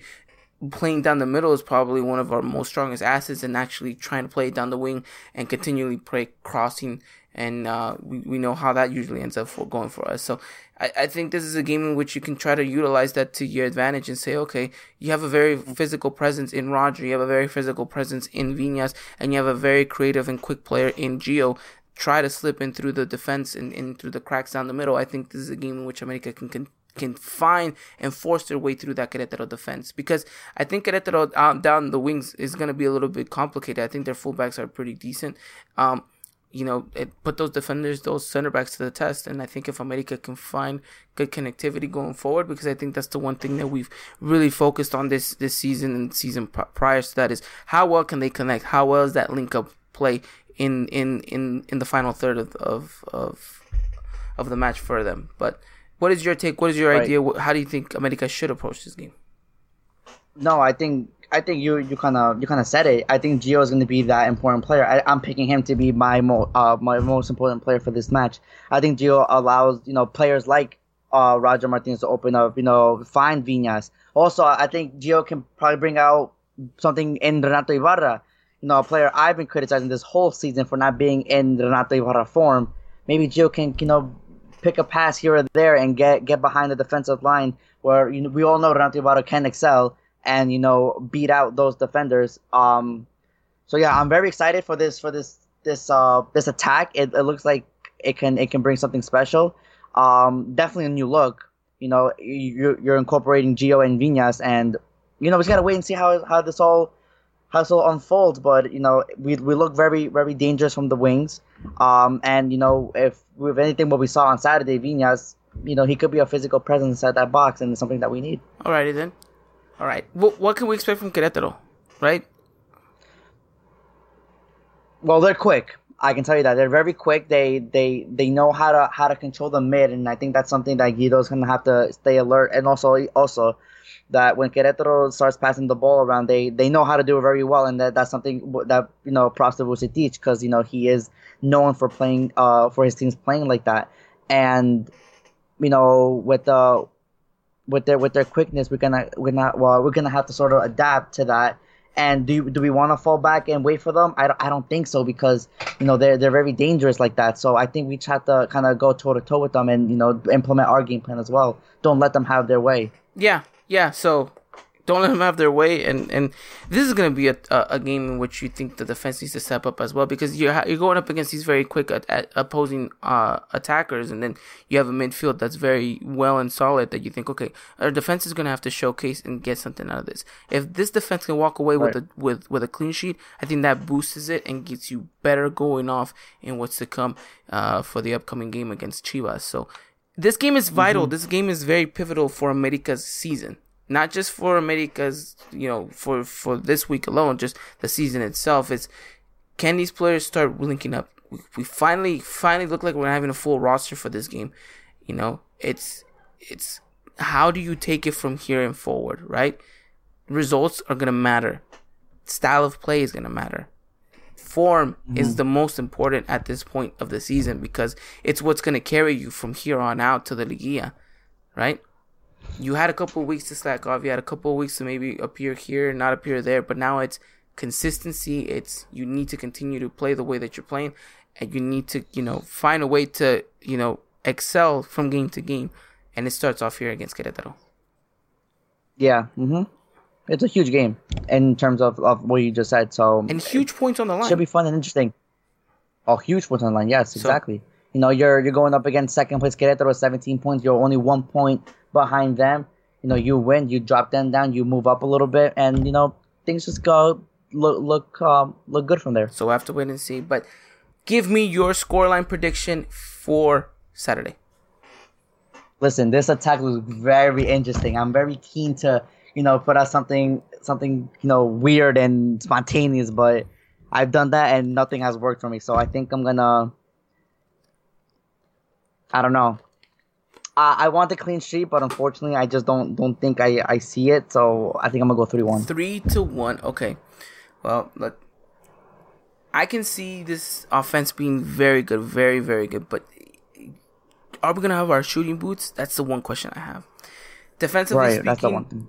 playing down the middle is probably one of our most strongest assets and actually trying to play down the wing and continually play crossing. And uh, we, we know how that usually ends up for going for us. So I, I think this is a game in which you can try to utilize that to your advantage and say okay you have a very physical presence in Roger you have a very physical presence in Viñas and you have a very creative and quick player in Gio try to slip in through the defense and in through the cracks down the middle I think this is a game in which America can, can can find and force their way through that Querétaro defense because I think Querétaro um, down the wings is going to be a little bit complicated. I think their fullbacks are pretty decent. Um, you know, it put those defenders, those center backs to the test. And I think if America can find good connectivity going forward, because I think that's the one thing that we've really focused on this this season and season prior to that is how well can they connect? How well is that link up play in in in in the final third of of of, of the match for them? But what is your take? What is your right. idea? How do you think America should approach this game? No, I think I think you you kind of you kind of said it. I think Gio is going to be that important player. I, am picking him to be my mo, uh, my most important player for this match. I think Gio allows you know players like uh, Roger Martinez to open up, you know, find Viñas. Also, I think Gio can probably bring out something in Renato Ibarra. You know, a player I've been criticizing this whole season for not being in Renato Ibarra form. Maybe Gio can, you know, pick a pass here or there and get get behind the defensive line where you know, we all know Renato Ibarra can excel and you know beat out those defenders. Um, so yeah, I'm very excited for this for this this uh this attack. It, it looks like it can it can bring something special. Um, definitely a new look. You know, you're, you're incorporating Gio and Viñas, and you know we just gotta wait and see how how this all all unfolds. But you know, we we look very very dangerous from the wings. Um, and you know, if with anything what we saw on Saturday, Viñas, you know, he could be a physical presence inside that box, and it's something that we need. Alrighty then. All right. What what can we expect from Querétaro? Right. Well, they're quick. I can tell you that they're very quick. They they they know how to how to control the mid, and I think that's something that Guido's gonna have to stay alert. And also also that when Querétaro starts passing the ball around, they they know how to do it very well, and that that's something that you know props to Vucetich because you know he is known for playing uh for his teams playing like that, and you know with the with their with their quickness, we're gonna we're not well we're gonna have to sort of adapt to that and do do we want to fall back and wait for them? I don't, I don't think so because you know they're they're very dangerous like that. So I think we just have to kind of go toe to toe with them and you know implement our game plan as well. Don't let them have their way. Yeah, yeah. So don't let them have their way. And and this is going to be a, a, a game in which you think the defense needs to step up as well because you're you're going up against these very quick at, at opposing uh, attackers, and then you have a midfield that's very well and solid that you think, okay, our defense is going to have to showcase and get something out of this. If this defense can walk away right. with a with with a clean sheet, I think that boosts it and gets you better going off in what's to come uh, for the upcoming game against Chivas. So. This game is vital. Mm-hmm. This game is very pivotal for America's season not just for America's, you know, for for this week alone, just the season itself. It's can these players start linking up? We, we finally finally look like we're having a full roster for this game. You know, it's it's how do you take it from here and forward, right? Results are gonna matter. Style of play is gonna matter. Form mm-hmm. is the most important at this point of the season because it's what's gonna carry you from here on out to the Liguilla, right? you had a couple weeks to slack off. You had a couple weeks to maybe appear here, not appear there. But now it's consistency. It's you need to continue to play the way that you're playing, and you need to you know find a way to you know excel from game to game. And it starts off here against Querétaro. Yeah. Mm-hmm. It's a huge game in terms of, of what you just said. So and huge points on the line. Should be fun and interesting. Oh, huge points on the line. Yes, exactly. So, you know, you're you're going up against second place Querétaro, 17 points. You're only one point behind them. You know, you win, you drop them down, you move up a little bit, and you know things just go look look um, look good from there. So we'll have to wait and see. But give me your scoreline prediction for Saturday. Listen, this attack was very interesting. I'm very keen to you know put out something something you know weird and spontaneous, but I've done that and nothing has worked for me. So I think I'm gonna. I don't know. Uh, I want the clean sheet, but unfortunately, I just don't don't think I, I see it. So I think I'm gonna go three one. Three to one. Okay. Well, look, I can see this offense being very good, very very good. But are we gonna have our shooting boots? That's the one question I have. Defensively right, speaking, that's the one thing.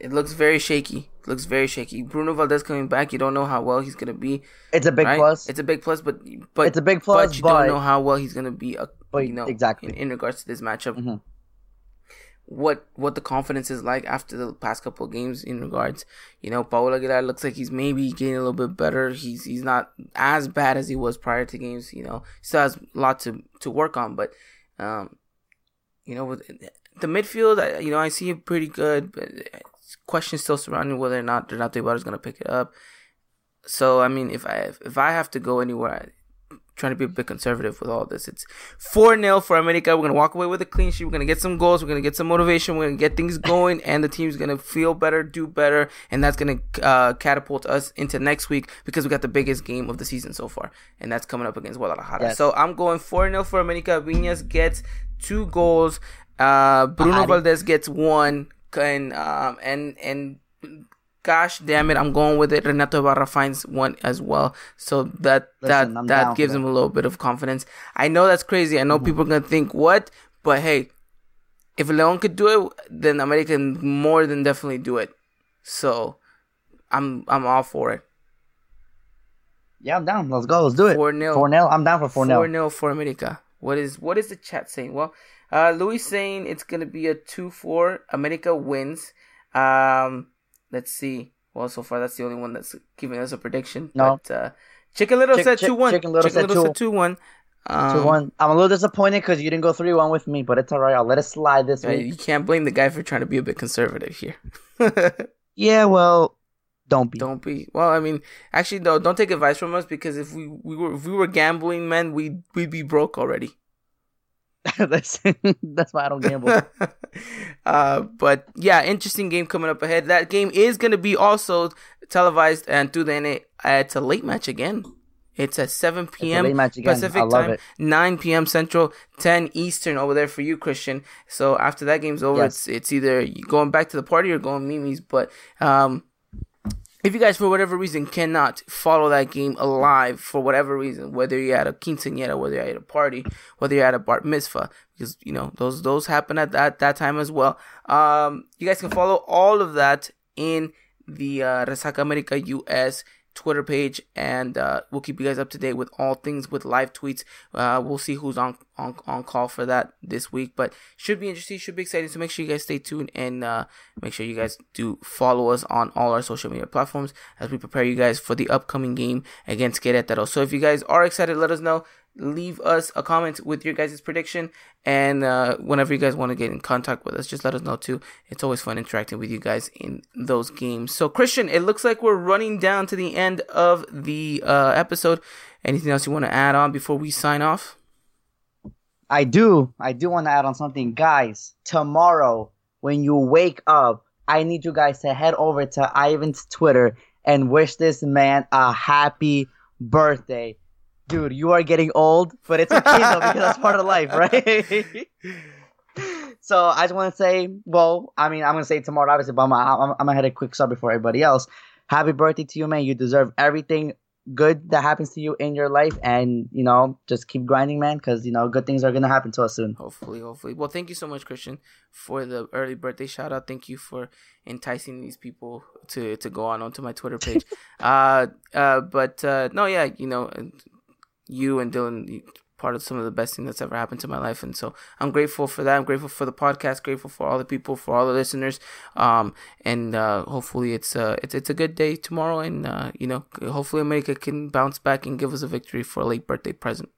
It looks very shaky. It looks very shaky. Bruno Valdez coming back, you don't know how well he's gonna be. It's a big right? plus. It's a big plus, but but it's a big plus. But you but... don't know how well he's gonna be. Uh, but you know exactly in, in regards to this matchup. Mm-hmm. What what the confidence is like after the past couple of games in regards, you know, Paul Aguilar looks like he's maybe getting a little bit better. He's he's not as bad as he was prior to games. You know, still has a lot to to work on, but um, you know, with the midfield, you know, I see it pretty good, but questions still surrounding whether or not Renato Ibarra is going to pick it up. So I mean, if I if I have to go anywhere, I'm trying to be a bit conservative with all this. It's four 0 for America. We're gonna walk away with a clean sheet. We're gonna get some goals. We're gonna get some motivation. We're gonna get things going, and the team's gonna feel better, do better, and that's gonna uh, catapult us into next week because we got the biggest game of the season so far, and that's coming up against Guadalajara. Yes. So I'm going four 0 for America. Viñas gets two goals. Uh, Bruno Valdez gets one and um, and and gosh damn it, I'm going with it. Renato Ibarra finds one as well, so that Listen, that I'm that gives him a little bit of confidence. I know that's crazy. I know mm-hmm. people are gonna think what, but hey, if Leon could do it, then America can more than definitely do it. So, I'm I'm all for it. Yeah, I'm down. Let's go. Let's do it. Four 0 Four 0 I'm down for four 0 Four 0 for America. What is what is the chat saying? Well, uh, Louis saying it's gonna be a two four. America wins. Um, let's see. Well, so far that's the only one that's giving us a prediction. No. But, uh, Chicken Little Chick, said two one. Chicken Little, Chicken Little said two one. Um, two one. I'm a little disappointed because you didn't go three one with me, but it's all right. I'll let it slide this week. You can't blame the guy for trying to be a bit conservative here. *laughs* yeah, well, don't be. Don't be. Well, I mean, actually, though, don't take advice from us because if we, we were if we were gambling men, we we'd be broke already. *laughs* that's that's why I don't gamble. *laughs* uh, but yeah, interesting game coming up ahead. That game is going to be also televised and through the NA. Uh, it's a late match again. It's at 7 p.m. Pacific time, it. 9 p.m. Central, 10 Eastern over there for you, Christian. So after that game's over, yes. it's it's either going back to the party or going Mimi's. But um, if you guys for whatever reason cannot follow that game alive for whatever reason, whether you're at a quinceañera, whether you're at a party, whether you're at a bar mitzvah, because you know those those happen at that that time as well. Um, you guys can follow all of that in the uh, Resaca America US Twitter page, and uh, we'll keep you guys up to date with all things with live tweets. Uh, we'll see who's on, on on call for that this week, but should be interesting, should be exciting. So make sure you guys stay tuned and uh, make sure you guys do follow us on all our social media platforms as we prepare you guys for the upcoming game against Querétaro. So if you guys are excited, let us know leave us a comment with your guys' prediction. And uh, whenever you guys want to get in contact with us, just let us know too. It's always fun interacting with you guys in those games. So, Christian, it looks like we're running down to the end of the uh, episode. Anything else you want to add on before we sign off? I do. I do want to add on something. Guys, tomorrow, when you wake up, I need you guys to head over to Ivan's Twitter and wish this man a happy birthday dude, you are getting old, but it's okay though because that's part of life, *laughs* right? so I just want to say, well, I mean, I'm gonna say tomorrow, obviously, but I'm, I'm, I'm gonna head a quick sub before everybody else. Happy birthday to you, man! You deserve everything good that happens to you in your life, and you know, just keep grinding, man, because you know, good things are gonna happen to us soon. Hopefully, hopefully. Well, thank you so much, Christian, for the early birthday shout out. Thank you for enticing these people to to go on onto my Twitter page. *laughs* uh, uh, but uh, no, yeah, you know you and Dylan part of some of the best thing that's ever happened to my life. And so i'm grateful for that. I'm grateful for the podcast grateful for all the people for all the listeners. Um and uh hopefully it's uh it's, it's a good day tomorrow. And uh you know hopefully america can bounce back and give us a victory for a late birthday present.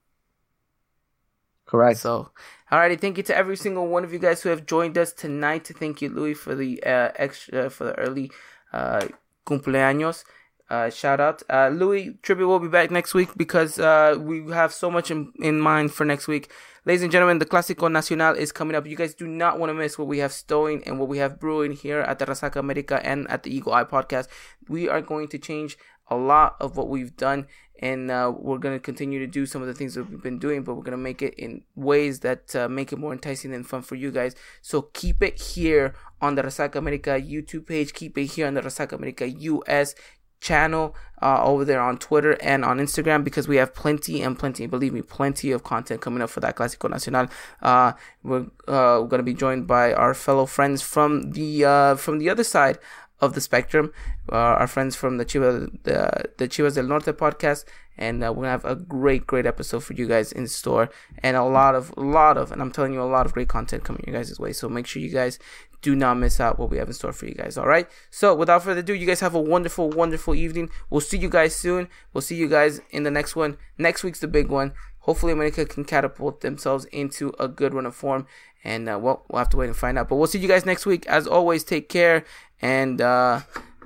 Correct. So alrighty. Thank you to every single one of you guys who have joined us tonight. To thank you louis for the uh extra for the early uh cumpleaños uh, shout out. Uh, Louis Tribute will be back next week because uh, we have so much in, in mind for next week. Ladies and gentlemen, the Clásico Nacional is coming up. You guys do not want to miss what we have stowing and what we have brewing here at the Resaca America and at the Eagle Eye podcast. We are going to change a lot of what we've done and uh, we're going to continue to do some of the things that we've been doing but we're going to make it in ways that uh, make it more enticing and fun for you guys so keep it here on the Resaca America YouTube page keep it here on the Resaca America US channel uh, over there on Twitter and on Instagram because we have plenty and plenty, believe me, plenty of content coming up for that Clásico Nacional. Uh, we're, uh, we're going to be joined by our fellow friends from the uh, from the other side of the spectrum, uh, our friends from the Chivas the, the Chivas del Norte podcast, and uh, we're gonna have a great great episode for you guys in store and a lot of a lot of and I'm telling you a lot of great content coming your guys' way. So make sure you guys do not miss out what we have in store for you guys. All right. So without further ado, you guys have a wonderful, wonderful evening. We'll see you guys soon. We'll see you guys in the next one. Next week's the big one. Hopefully, America can catapult themselves into a good run of form. And uh, well, we'll have to wait and find out. But we'll see you guys next week. As always, take care. And uh,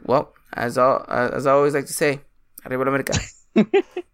well, as all, uh, as I always like to say, arriba America. *laughs*